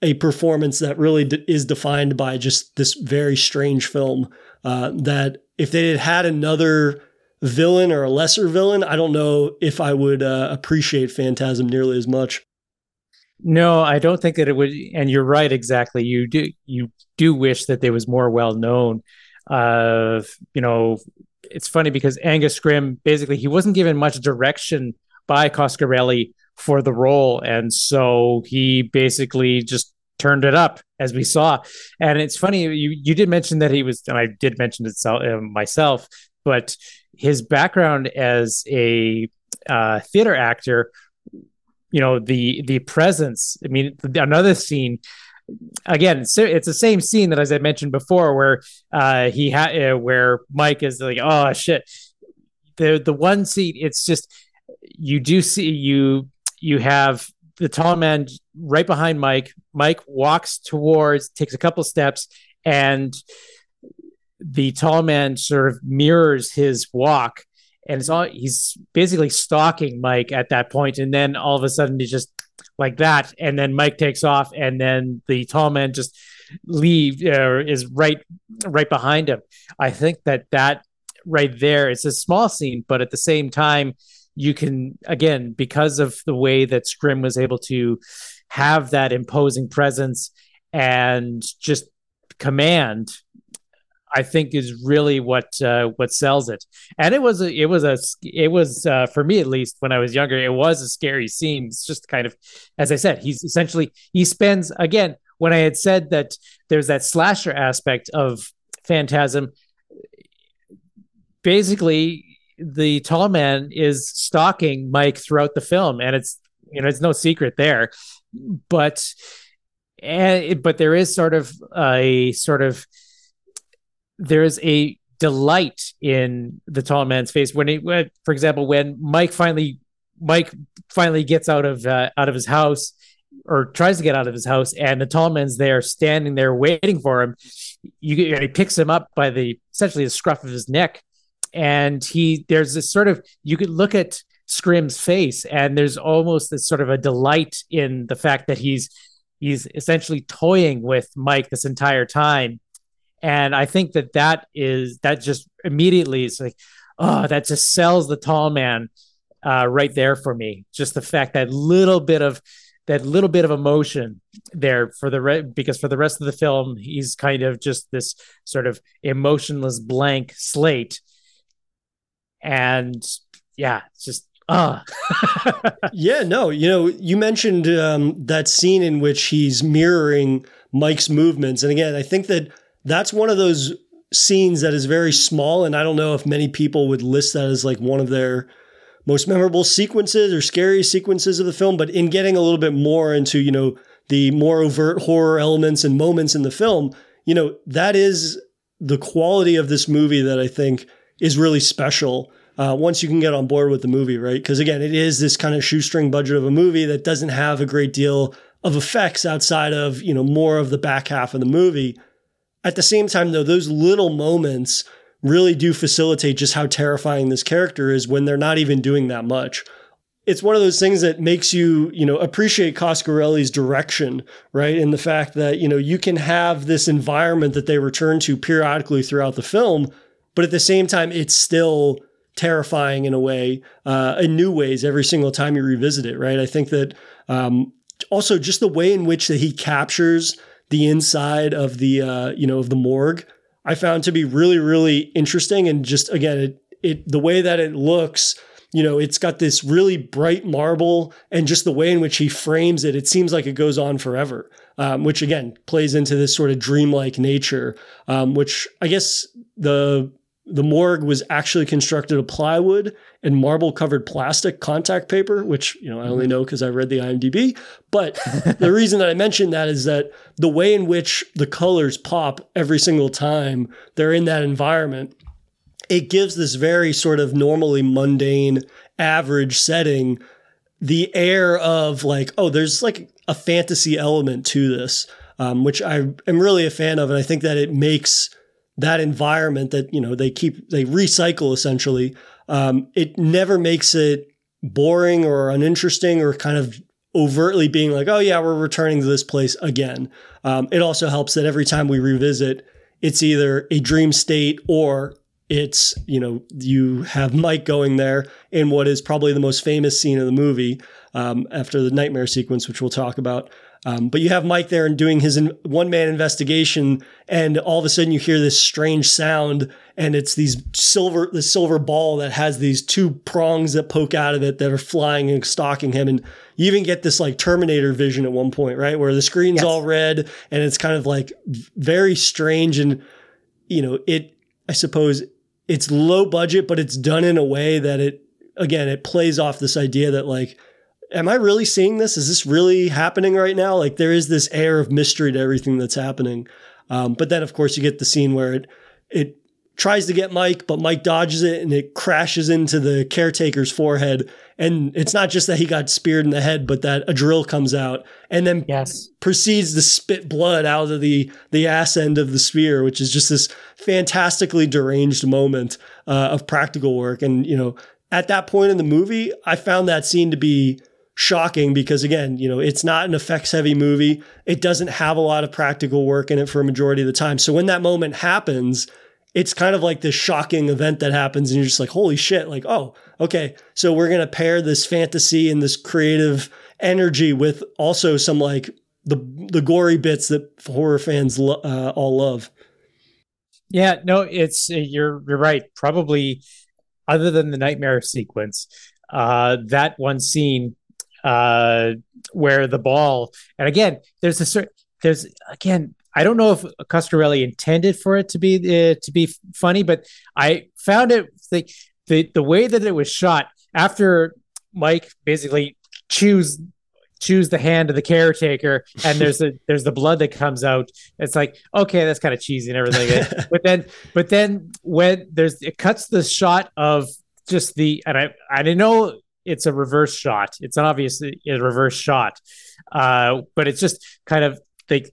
a performance that really is defined by just this very strange film. Uh, that if they had had another villain or a lesser villain, I don't know if I would uh, appreciate Phantasm nearly as much. No, I don't think that it would. And you're right, exactly. You do you do wish that they was more well known. Uh, you know, it's funny because Angus Scrimm basically he wasn't given much direction by Coscarelli for the role, and so he basically just turned it up as we saw. And it's funny you you did mention that he was, and I did mention it uh, myself, but his background as a uh, theater actor you know the the presence i mean another scene again it's, it's the same scene that as i mentioned before where uh he had uh, where mike is like oh shit. The the one scene it's just you do see you you have the tall man right behind mike. Mike walks towards takes a couple steps and the tall man sort of mirrors his walk and it's all he's basically stalking Mike at that point, and then all of a sudden he just like that, and then Mike takes off, and then the tall man just leave uh, is right right behind him. I think that that right there it's a small scene, but at the same time you can again because of the way that Scrimm was able to have that imposing presence and just command I think is really what uh, what sells it. And it was a, it was a it was uh, for me at least when I was younger, it was a scary scene. It's just kind of, as I said, he's essentially he spends again when I had said that there's that slasher aspect of Phantasm. Basically, the tall man is stalking Mike throughout the film, and it's you know it's no secret there, but and but there is sort of a sort of there is a delight in the tall man's face when he, for example, when Mike finally Mike finally gets out of uh, out of his house or tries to get out of his house, and the tall man's there standing there waiting for him. You he picks him up by the essentially the scruff of his neck, and he there's this sort of you could look at Scrimm's face, and there's almost this sort of a delight in the fact that he's he's essentially toying with Mike this entire time and I think that that is that just immediately is like, oh, that just sells the tall man uh, right there for me. Just the fact that little bit of that little bit of emotion there for the re- because for the rest of the film he's kind of just this sort of emotionless blank slate and yeah it's just ah uh. yeah no you know you mentioned um, that scene in which he's mirroring mike's movements and again i think that that's one of those scenes that is very small. And I don't know if many people would list that as like one of their most memorable sequences or scary sequences of the film. But in getting a little bit more into, you know, the more overt horror elements and moments in the film, you know, that is the quality of this movie that I think is really special. Uh, once you can get on board with the movie, right? Because again, it is this kind of shoestring budget of a movie that doesn't have a great deal of effects outside of you know more of the back half of the movie. At the same time, though, those little moments really do facilitate just how terrifying this character is when they're not even doing that much. It's one of those things that makes you, you know, appreciate Coscarelli's direction, right? And the fact that, you know, you can have this environment that they return to periodically throughout the film, but at the same time, it's still terrifying in a way, uh, in new ways every single time you revisit it, right? I think that um, also just the way in which that he captures the inside of the uh, you know of the morgue I found to be really really interesting and just again it it the way that it looks you know it's got this really bright marble and just the way in which he frames it it seems like it goes on forever um, which again plays into this sort of dreamlike nature um, which I guess the the morgue was actually constructed of plywood and marble covered plastic contact paper, which, you know, I only mm-hmm. know because I read the IMDb. But the reason that I mentioned that is that the way in which the colors pop every single time they're in that environment, it gives this very sort of normally mundane, average setting the air of like, oh, there's like a fantasy element to this, um, which I am really a fan of. And I think that it makes that environment that you know they keep they recycle essentially um, it never makes it boring or uninteresting or kind of overtly being like oh yeah we're returning to this place again. Um, it also helps that every time we revisit it's either a dream state or it's you know you have mike going there in what is probably the most famous scene of the movie um, after the nightmare sequence which we'll talk about um, but you have Mike there and doing his one man investigation, and all of a sudden you hear this strange sound, and it's these silver, the silver ball that has these two prongs that poke out of it that are flying and stalking him, and you even get this like Terminator vision at one point, right, where the screen's yes. all red, and it's kind of like very strange, and you know it. I suppose it's low budget, but it's done in a way that it again it plays off this idea that like am I really seeing this? Is this really happening right now? Like there is this air of mystery to everything that's happening. Um, but then of course you get the scene where it it tries to get Mike, but Mike dodges it and it crashes into the caretaker's forehead. And it's not just that he got speared in the head, but that a drill comes out and then yes. proceeds to spit blood out of the the ass end of the spear, which is just this fantastically deranged moment uh, of practical work. And you know, at that point in the movie, I found that scene to be shocking because again, you know, it's not an effects heavy movie. It doesn't have a lot of practical work in it for a majority of the time. So when that moment happens, it's kind of like this shocking event that happens and you're just like, holy shit, like, oh, okay. So we're going to pair this fantasy and this creative energy with also some like the the gory bits that horror fans lo- uh, all love. Yeah, no, it's you're you're right. Probably other than the nightmare sequence, uh, that one scene uh, where the ball and again, there's a certain there's again. I don't know if Coscarelli intended for it to be uh, to be funny, but I found it the, the the way that it was shot after Mike basically chews choose the hand of the caretaker and there's the there's the blood that comes out it's like okay that's kind of cheesy and everything but then but then when there's it cuts the shot of just the and i i didn't know it's a reverse shot it's an obviously a reverse shot uh but it's just kind of like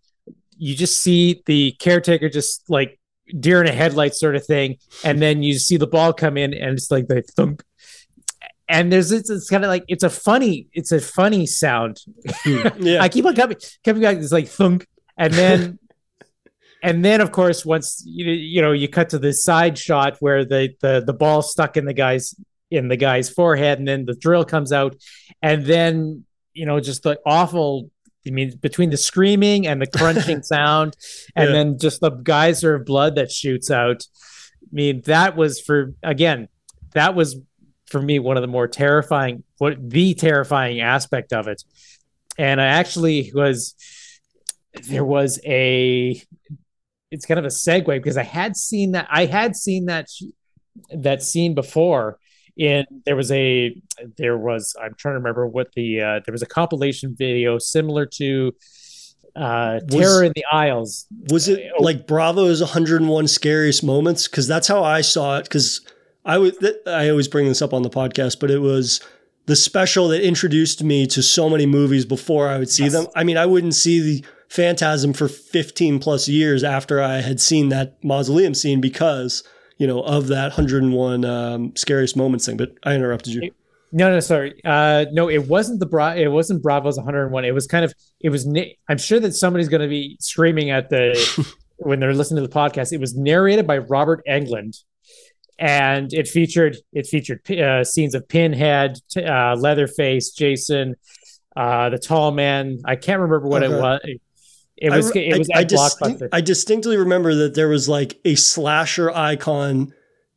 you just see the caretaker just like deer in a headlight sort of thing and then you see the ball come in and it's like the thunk and there's it's, it's kind of like it's a funny it's a funny sound. Hmm. Yeah. I keep on coming coming back. It's like thunk, and then and then of course once you you know you cut to the side shot where the the the ball stuck in the guy's in the guy's forehead, and then the drill comes out, and then you know just the awful. I mean, between the screaming and the crunching sound, and Yeah. then just the geyser of blood that shoots out. I mean, that was for again, that was for me one of the more terrifying what the terrifying aspect of it and i actually was there was a it's kind of a segue because i had seen that i had seen that that scene before in there was a there was i'm trying to remember what the uh, there was a compilation video similar to uh Terror in the Aisles Was it like Bravo's 101 scariest moments? Because that's how I saw it. Because I would, th- I always bring this up on the podcast, but it was the special that introduced me to so many movies before I would see Yes. them. I mean, I wouldn't see the Phantasm for 15 plus years after I had seen that mausoleum scene because you know of that 101 um, scariest moments thing. But I interrupted you. No, no, sorry. Uh, no, it wasn't the Bra. It wasn't Bravo's 101. It was kind of. It was. na- I'm sure that somebody's going to be screaming at the when they're listening to the podcast. It was narrated by Robert Englund, and it featured it featured uh, scenes of Pinhead, t- uh, Leatherface, Jason, uh, the Tall Man. I can't remember what Okay. it was. It was. I, it was I, I, at distinct- Blockbuster. I distinctly remember that there was like a slasher icon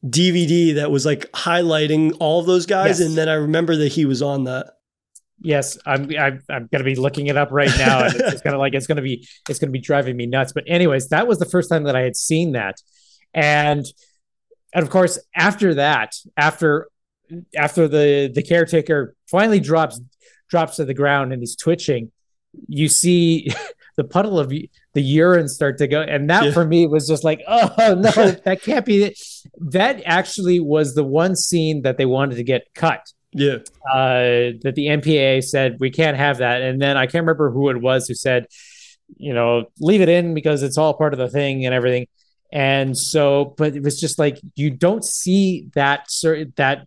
DVD that was like highlighting all of those guys, Yes. and then I remember that he was on that. Yes, I'm. I'm, I'm going to be looking it up right now, and it's going to like it's going to be it's going to be driving me nuts. But anyways, that was the first time that I had seen that, and and of course after that, after after the the caretaker finally drops drops to the ground and he's twitching, you see the puddle of the urine start to go, and that Yeah. for me was just like, oh no, that can't be it. That actually was the one scene that they wanted to get cut Yeah, uh, that the MPAA said we can't have that, and then I can't remember who it was who said, you know, leave it in because it's all part of the thing and everything. And so, but it was just like you don't see that certain that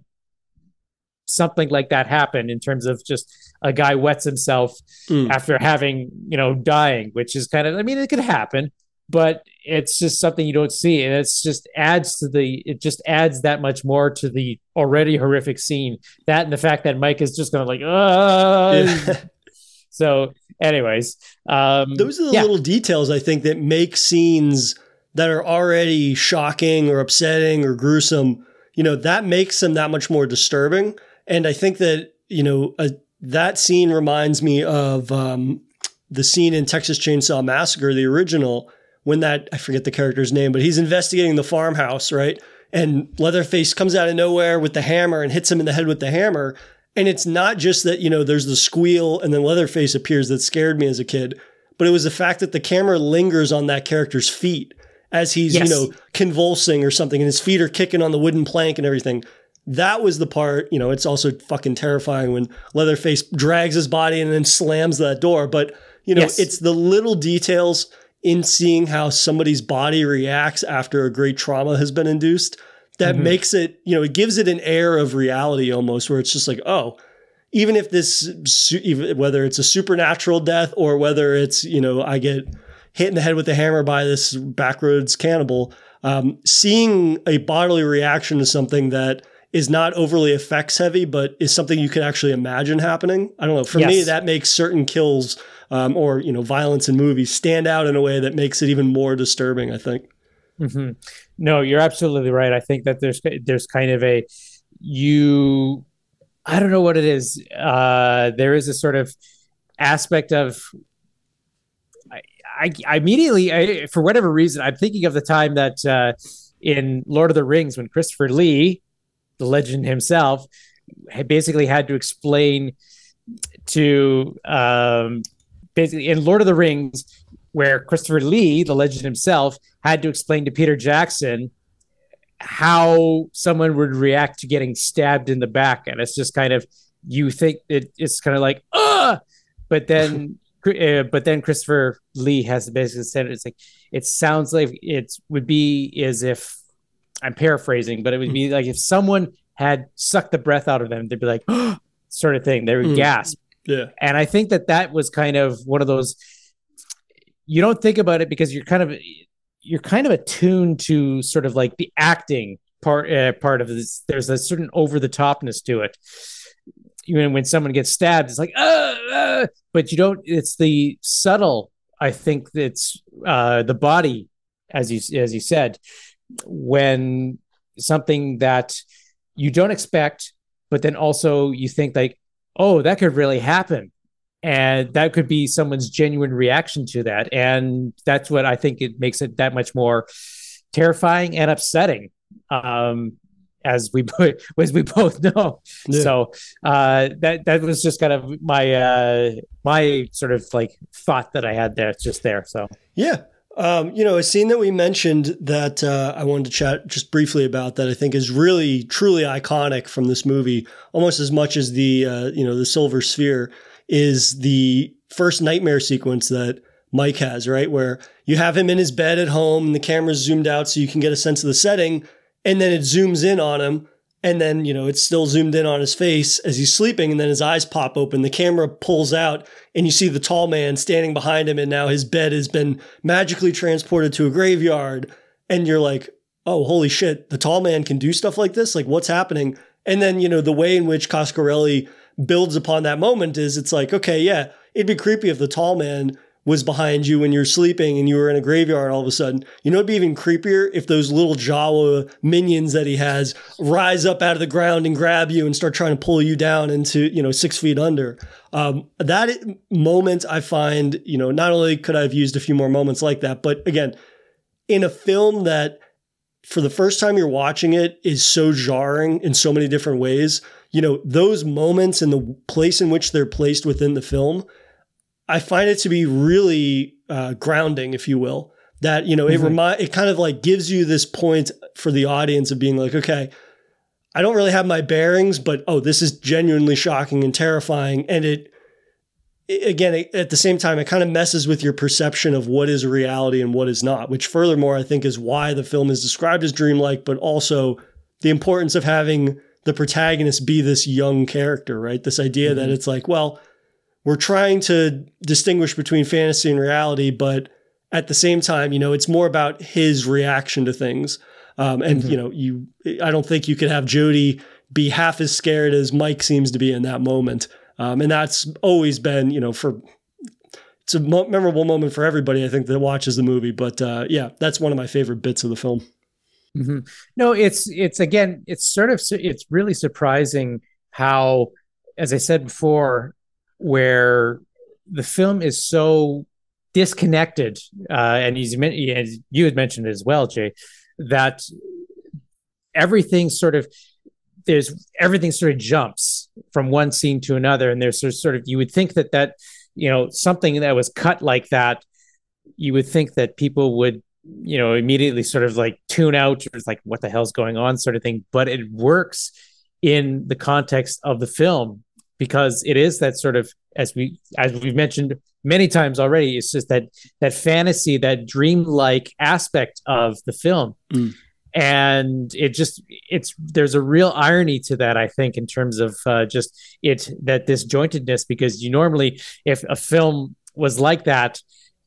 something like that happen in terms of just a guy wets himself Mm. after having you know dying, which is kind of I mean it could happen, but it's just something you don't see, and it's just adds to the it just adds that much more to the already horrific scene. That and the fact that Mike is just going to like, uh yeah. so. Anyways, um, those are the yeah. little details I think that make scenes that are already shocking or upsetting or gruesome. You know, that makes them that much more disturbing. And I think that you know a, that scene reminds me of um, the scene in Texas Chainsaw Massacre, the original, when that I forget the character's name, but he's investigating the farmhouse, right? And Leatherface comes out of nowhere with the hammer and hits him in the head with the hammer. And it's not just that, you know, there's the squeal and then Leatherface appears that scared me as a kid, but it was the fact that the camera lingers on that character's feet as he's, Yes. you know, convulsing or something and his feet are kicking on the wooden plank and everything. That was the part, you know, it's also fucking terrifying when Leatherface drags his body and then slams that door. But, you know, Yes. it's the little details in seeing how somebody's body reacts after a great trauma has been induced that Mhm. makes it, you know, it gives it an air of reality almost where it's just like, oh, even if this, even whether it's a supernatural death or whether it's, you know, I get hit in the head with a hammer by this backroads cannibal, um, seeing a bodily reaction to something that is not overly effects heavy, but is something you can actually imagine happening. I don't know. For me, that makes certain kills um, or you know violence in movies stand out in a way that makes it even more disturbing. I think. Mm-hmm. No, you're absolutely right. I think that there's there's kind of a you I don't know what it is. Uh, there is a sort of aspect of I, I, I immediately I, for whatever reason I'm thinking of the time that uh, in Lord of the Rings when Christopher Lee, the legend himself, had basically had to explain to um, basically in Lord of the Rings where Christopher Lee, the legend himself, had to explain to Peter Jackson how someone would react to getting stabbed in the back. And it's just kind of, you think it, it's kind of like, ah, but then, uh, but then Christopher Lee has basically said it's like, it sounds like it would be as if I'm paraphrasing, but it would be like if someone had sucked the breath out of them, they'd be like, sort of thing. They would mm. gasp. Yeah. And I think that that was kind of one of those, you don't think about it because you're kind of you're kind of attuned to sort of like the acting part uh, part of this. There's a certain over the topness to it. Even when someone gets stabbed, it's like, uh, uh, but you don't. It's the subtle. I think it's uh, the body, as you as you said, when something that you don't expect, but then also you think like, oh, that could really happen. And that could be someone's genuine reaction to that. And that's what i think it makes it that much more terrifying and upsetting um, as we as we both know. Yeah. so uh, that that was just kind of my uh, my sort of like thought that i had there It's just there. So yeah um, you know, a scene that we mentioned that uh, I wanted to chat just briefly about that I think is really truly iconic from this movie, almost as much as the uh, you know the Silver Sphere is the first nightmare sequence that Mike has, right? Where you have him in his bed at home and the camera's zoomed out so you can get a sense of the setting. And then it zooms in on him. And then, you know, it's still zoomed in on his face as he's sleeping. And then his eyes pop open. The camera pulls out and you see the tall man standing behind him. And now his bed has been magically transported to a graveyard. And you're like, oh, holy shit, the tall man can do stuff like this? Like, what's happening? And then, you know, the way in which Coscarelli builds upon that moment is it's like, okay, yeah, it'd be creepy if the tall man was behind you when you're sleeping and you were in a graveyard all of a sudden. You know, it'd be even creepier if those little Jawa minions that he has rise up out of the ground and grab you and start trying to pull you down into, you know, six feet under. Um, that moment I find, you know, not only could I have used a few more moments like that, but again, in a film that for the first time you're watching it is so jarring in so many different ways you know, those moments and the place in which they're placed within the film, I find it to be really uh, grounding, if you will. That you know, mm-hmm. it remind it kind of like gives you this point for the audience of being like, okay, I don't really have my bearings, but oh, this is genuinely shocking and terrifying, and it, it again it, at the same time it kind of messes with your perception of what is reality and what is not. Which furthermore, I think is why the film is described as dreamlike, but also the importance of having the protagonist be this young character, right? This idea mm-hmm. that it's like, well, we're trying to distinguish between fantasy and reality, but at the same time, you know, it's more about his reaction to things. Um, and mm-hmm. you know, you, I don't think you could have Jody be half as scared as Mike seems to be in that moment. Um, and that's always been, you know, for it's a mo- memorable moment for everybody. I think that watches the movie. But uh, yeah, that's one of my favorite bits of the film. Mm-hmm. No, it's it's again, it's sort of it's really surprising how, as I said before, where the film is so disconnected, uh, and he's as you had mentioned as well, Jay, that everything sort of there's everything sort of jumps from one scene to another, and there's sort of you would think that that you know something that was cut like that, you would think that people would you know immediately sort of like tune out or like what the hell's going on sort of thing but it works in the context of the film because it is that sort of as we as we've mentioned many times already it's just that that fantasy that dreamlike aspect of the film mm. and it just it's there's a real irony to that i think in terms of uh, just it that disjointedness because you normally if a film was like that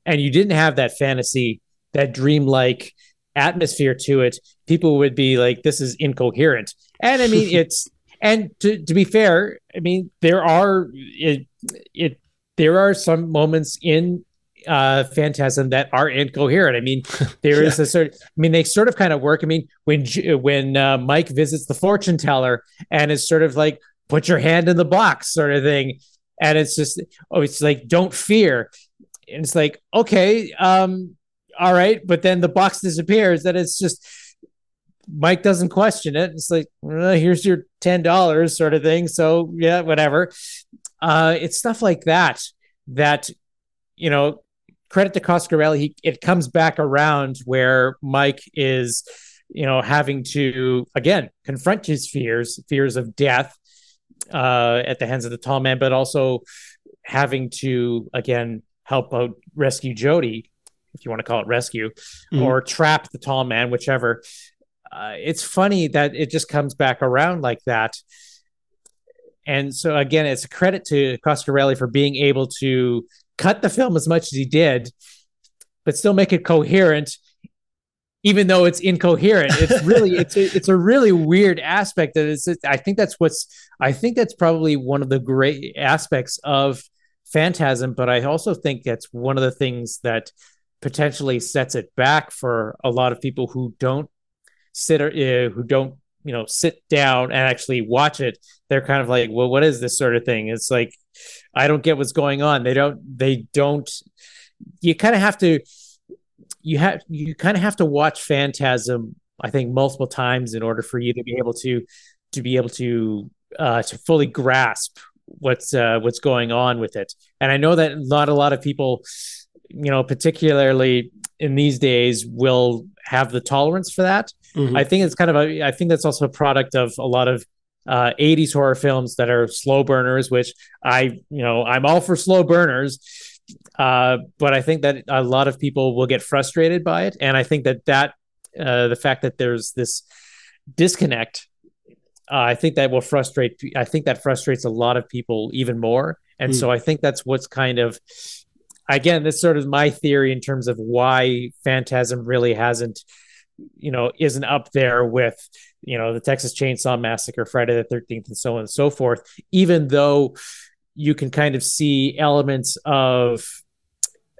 and you didn't have that fantasy that dreamlike atmosphere to it, people would be like, "This is incoherent." And I mean, it's and to to be fair, I mean, there are it it there are some moments in uh, Phantasm that are incoherent. I mean, there is a sort. I mean, they sort of kind of work. I mean, when when uh, Mike visits the fortune teller and it's sort of like put your hand in the box sort of thing, and it's just oh, it's like don't fear, and it's like okay, um, all right, but then the box disappears, and it's just. Mike doesn't question it. It's like, well, here's your ten dollars, sort of thing. So yeah, whatever. Uh, it's stuff like that that you know credit to Coscarelli, he it comes back around where Mike is, you know, having to again confront his fears, fears of death uh, at the hands of the tall man, but also having to again help out rescue Jody, if you want to call it rescue, mm-hmm. or trap the tall man, whichever. Uh, it's funny that it just comes back around like that. And so again, it's a credit to Coscarelli for being able to cut the film as much as he did, but still make it coherent, even though it's incoherent. It's really it's a, it's a really weird aspect that is. I think that's what's I think that's probably one of the great aspects of Phantasm, but I also think that's one of the things that potentially sets it back for a lot of people who don't sit or uh, who don't you know sit down and actually watch it they're kind of like well what is this sort of thing? It's like i don't get what's going on. They don't they don't you kind of have to you have you kind of have to watch phantasm i think multiple times in order for you to be able to to be able to uh to fully grasp what's uh what's going on with it. And i know that not a lot of people you know particularly in these days will have the tolerance for that Mm-hmm. I think it's kind of a. I think that's also a product of a lot of uh, 80s horror films that are slow burners, which I, you know, I'm all for slow burners. Uh, but I think that a lot of people will get frustrated by it, and I think that that uh, the fact that there's this disconnect, uh, I think that will frustrate. I think that frustrates a lot of people even more, and mm. so I think that's what's kind of. Again, this sort of my theory in terms of why Phantasm really hasn't you know, isn't up there with, you know, the Texas Chainsaw Massacre, Friday the 13th, and so on and so forth, even though you can kind of see elements of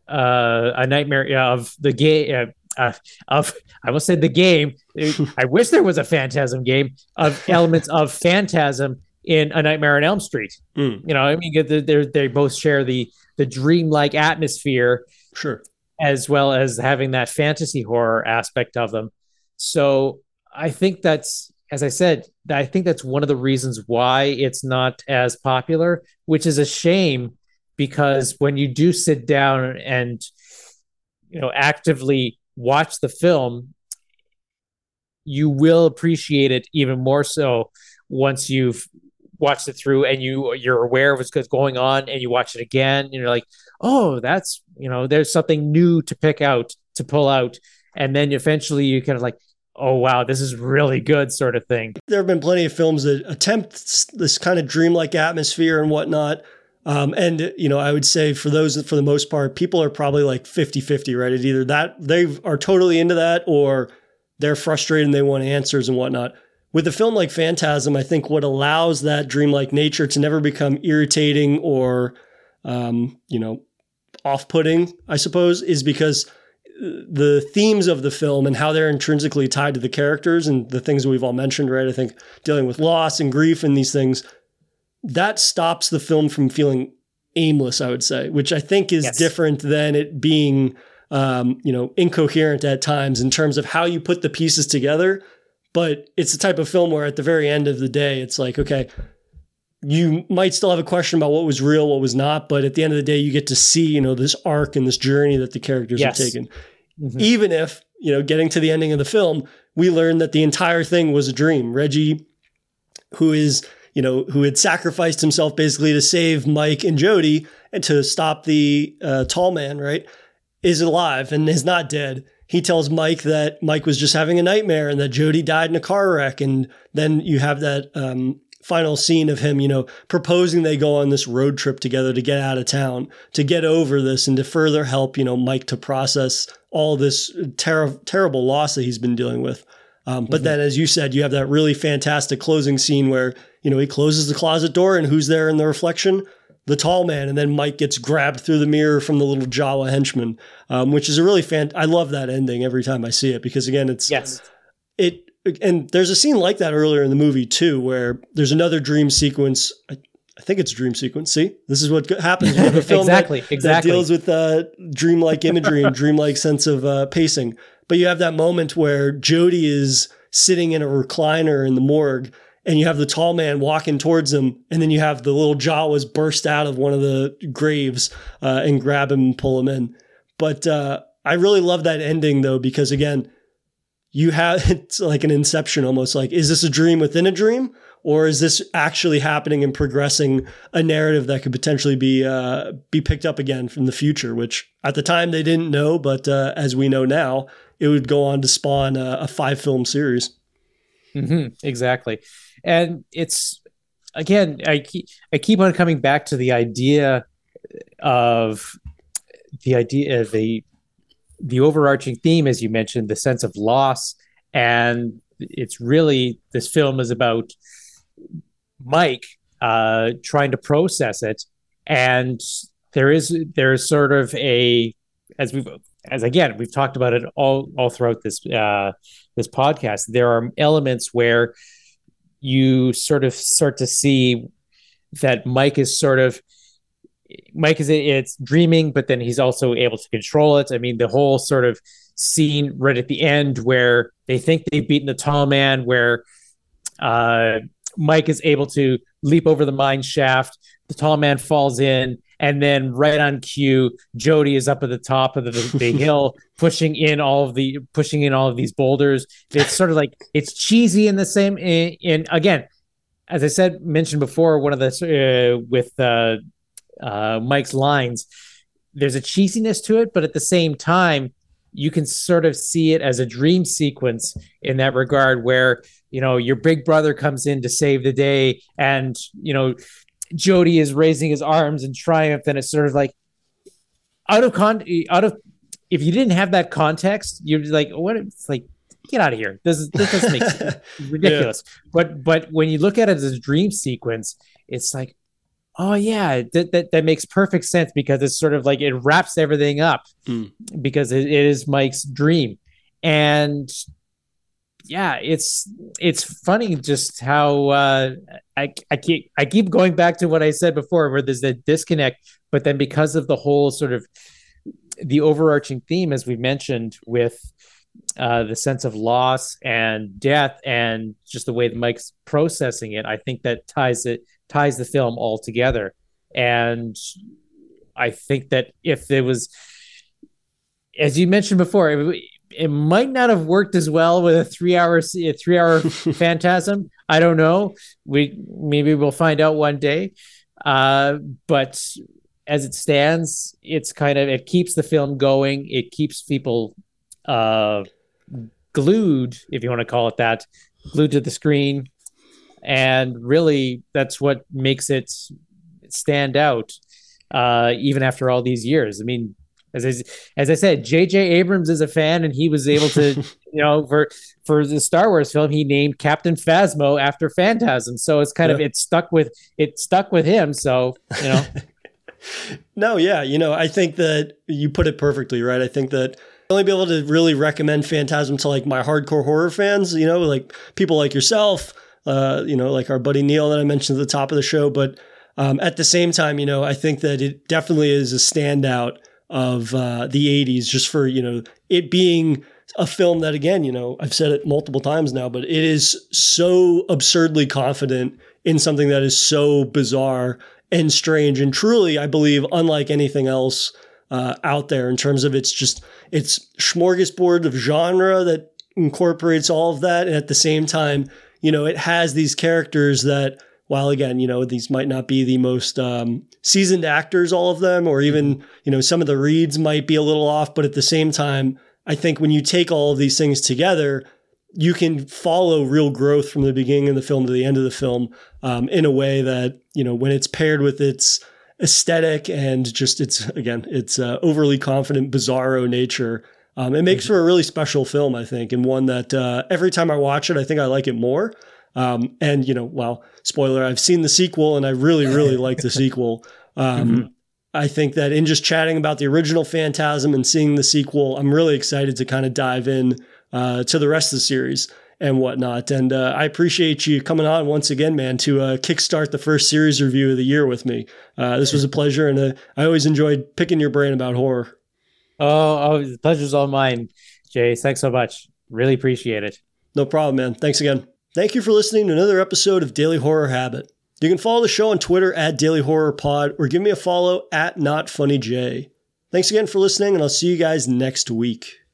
uh, a nightmare of the game. Uh, uh, of I will say the game. I wish there was a Phantasm game of elements of Phantasm in A Nightmare on Elm Street. Mm. You know, I mean, they they both share the the dreamlike atmosphere. Sure as well as having that fantasy horror aspect of them. So I think that's, as I said, I think that's one of the reasons why it's not as popular, which is a shame because when you do sit down and, you know, actively watch the film, you will appreciate it even more so once you've watched it through and you you're aware of what's going on and you watch it again and you're like oh that's you know there's something new to pick out to pull out. And then eventually you kind of like oh wow this is really good sort of thing. There have been plenty of films that attempt this kind of dreamlike atmosphere and whatnot. Um, and you know i would say for those for the most part people are probably like 50-50 right? It's either that they are totally into that or they're frustrated and they want answers and whatnot with a film like phantasm i think what allows that dreamlike nature to never become irritating or um, you know off-putting, I suppose, is because the themes of the film and how they're intrinsically tied to the characters and the things we've all mentioned, right? I think dealing with loss and grief and these things, that stops the film from feeling aimless, I would say, which I think is yes. different than it being, um, you know, incoherent at times in terms of how you put the pieces together. But it's the type of film where at the very end of the day, it's like, okay, you might still have a question about what was real, what was not, but at the end of the day, you get to see, you know, this arc and this journey that the characters yes. have taken. Mm-hmm. Even if, you know, getting to the ending of the film, we learn that the entire thing was a dream. Reggie, who is, you know, who had sacrificed himself basically to save Mike and Jody and to stop the uh, tall man, right, is alive and is not dead. He tells Mike that Mike was just having a nightmare and that Jody died in a car wreck. And then you have that um, final scene of him, you know, proposing they go on this road trip together to get out of town, to get over this and to further help, you know, Mike to process all this ter- terrible loss that he's been dealing with. Um, but mm-hmm. then, as you said, you have that really fantastic closing scene where, you know, he closes the closet door and who's there in the reflection? The tall man, and then Mike gets grabbed through the mirror from the little Jawa henchman, um, which is a really fan. I love that ending every time I see it because again, it's Yes. it and there's a scene like that earlier in the movie too where there's another dream sequence i, I think it's a dream sequence see this is what happens with a film Exactly, that, exactly. that deals with uh, dreamlike imagery and dreamlike sense of uh, pacing but you have that moment where jody is sitting in a recliner in the morgue and you have the tall man walking towards him and then you have the little jawas burst out of one of the graves uh, and grab him and pull him in. But uh, i really love that ending though because again you have it's like an inception almost like is this a dream within a dream or is this actually happening and progressing a narrative that could potentially be uh, be picked up again from the future which at the time they didn't know but uh, as we know now it would go on to spawn a, a five film series. Hmm exactly. And it's again, I keep I keep on coming back to the idea of the idea of the the overarching theme, as you mentioned, the sense of loss, and it's really this film is about Mike uh, trying to process it, and there is there is sort of a as we've as again we've talked about it all all throughout this uh, this podcast. There are elements where you sort of start to see that Mike is sort of Mike is it's dreaming, but then he's also able to control it. I mean, the whole sort of scene right at the end where they think they've beaten the tall man, where uh, Mike is able to leap over the mine shaft, the tall man falls in, and then right on cue, Jody is up at the top of the, the hill, pushing in all of the pushing in all of these boulders. It's sort of like it's cheesy in the same. In, in again, as I said mentioned before, one of the uh, with uh, uh, Mike's lines, there's a cheesiness to it, but at the same time, you can sort of see it as a dream sequence in that regard, where you know your big brother comes in to save the day, and you know Jody is raising his arms in triumph, and it's sort of like out of con out of if you didn't have that context, you're like, what? It's like get out of here. This is this doesn't make ridiculous. But but when you look at it as a dream sequence, it's like, oh yeah, that that, that makes perfect sense because it's sort of like it wraps everything up Mm. because it, it is Mike's dream, and yeah, it's it's funny just how uh, I I keep I keep going back to what I said before, where there's a disconnect, but then because of the whole sort of the overarching theme, as we mentioned, with uh, the sense of loss and death, and just the way that Mike's processing it, I think that ties it ties the film all together. And I think that if there was, as you mentioned before, it, might not have worked as well with a three hour a three hour phantasm. I don't know. We maybe we'll find out one day. Uh, but as it stands, it's kind of it keeps the film going. It keeps people uh, glued, if you want to call it that, glued to the screen, and really that's what makes it stand out, uh, even after all these years. I mean, as I, as I said, J.J. Abrams is a fan, and he was able to, you know, for for the Star Wars film, he named Captain Phasma after Phantasm. So it's kind of it stuck with it stuck with him. So you know, No, yeah, you know, I think that you put it perfectly, right? I think that I'll only be able to really recommend Phantasm to like my hardcore horror fans, you know, like people like yourself, uh, you know, like our buddy Neil that I mentioned at the top of the show. But um, at the same time, you know, I think that it definitely is a standout of uh, the 80s just for, you know, it being a film that, again, you know, I've said it multiple times now, but it is so absurdly confident in something that is so bizarre and strange and truly, I believe, unlike anything else uh, out there in terms of it's just it's smorgasbord of genre that incorporates all of that, and at the same time, you know, it has these characters that, while again, you know, these might not be the most um, seasoned actors, all of them, or even you know, some of the reads might be a little off, but at the same time, I think when you take all of these things together, you can follow real growth from the beginning of the film to the end of the film um, in a way that you know when it's paired with its aesthetic and just its again its uh, overly confident bizarro nature um, it makes for a really special film i think and one that uh, every time i watch it i think i like it more um, and you know well spoiler i've seen the sequel and i really really like the sequel Um, Mhm. I think that in just chatting about the original Phantasm and seeing the sequel, I'm really excited to kind of dive in uh, to the rest of the series and whatnot. And uh, I appreciate you coming on once again, man, to uh, kickstart the first series review of the year with me. Uh, this was a pleasure, and uh, I always enjoyed picking your brain about horror. Oh, oh, the pleasure's all mine, Jay. Thanks so much. Really appreciate it. No problem, man. Thanks again. Thank you for listening to another episode of Daily Horror Habit. You can follow the show on Twitter at Daily Horror Pod or give me a follow at Not Funny J. Thanks again for listening, and I'll see you guys next week.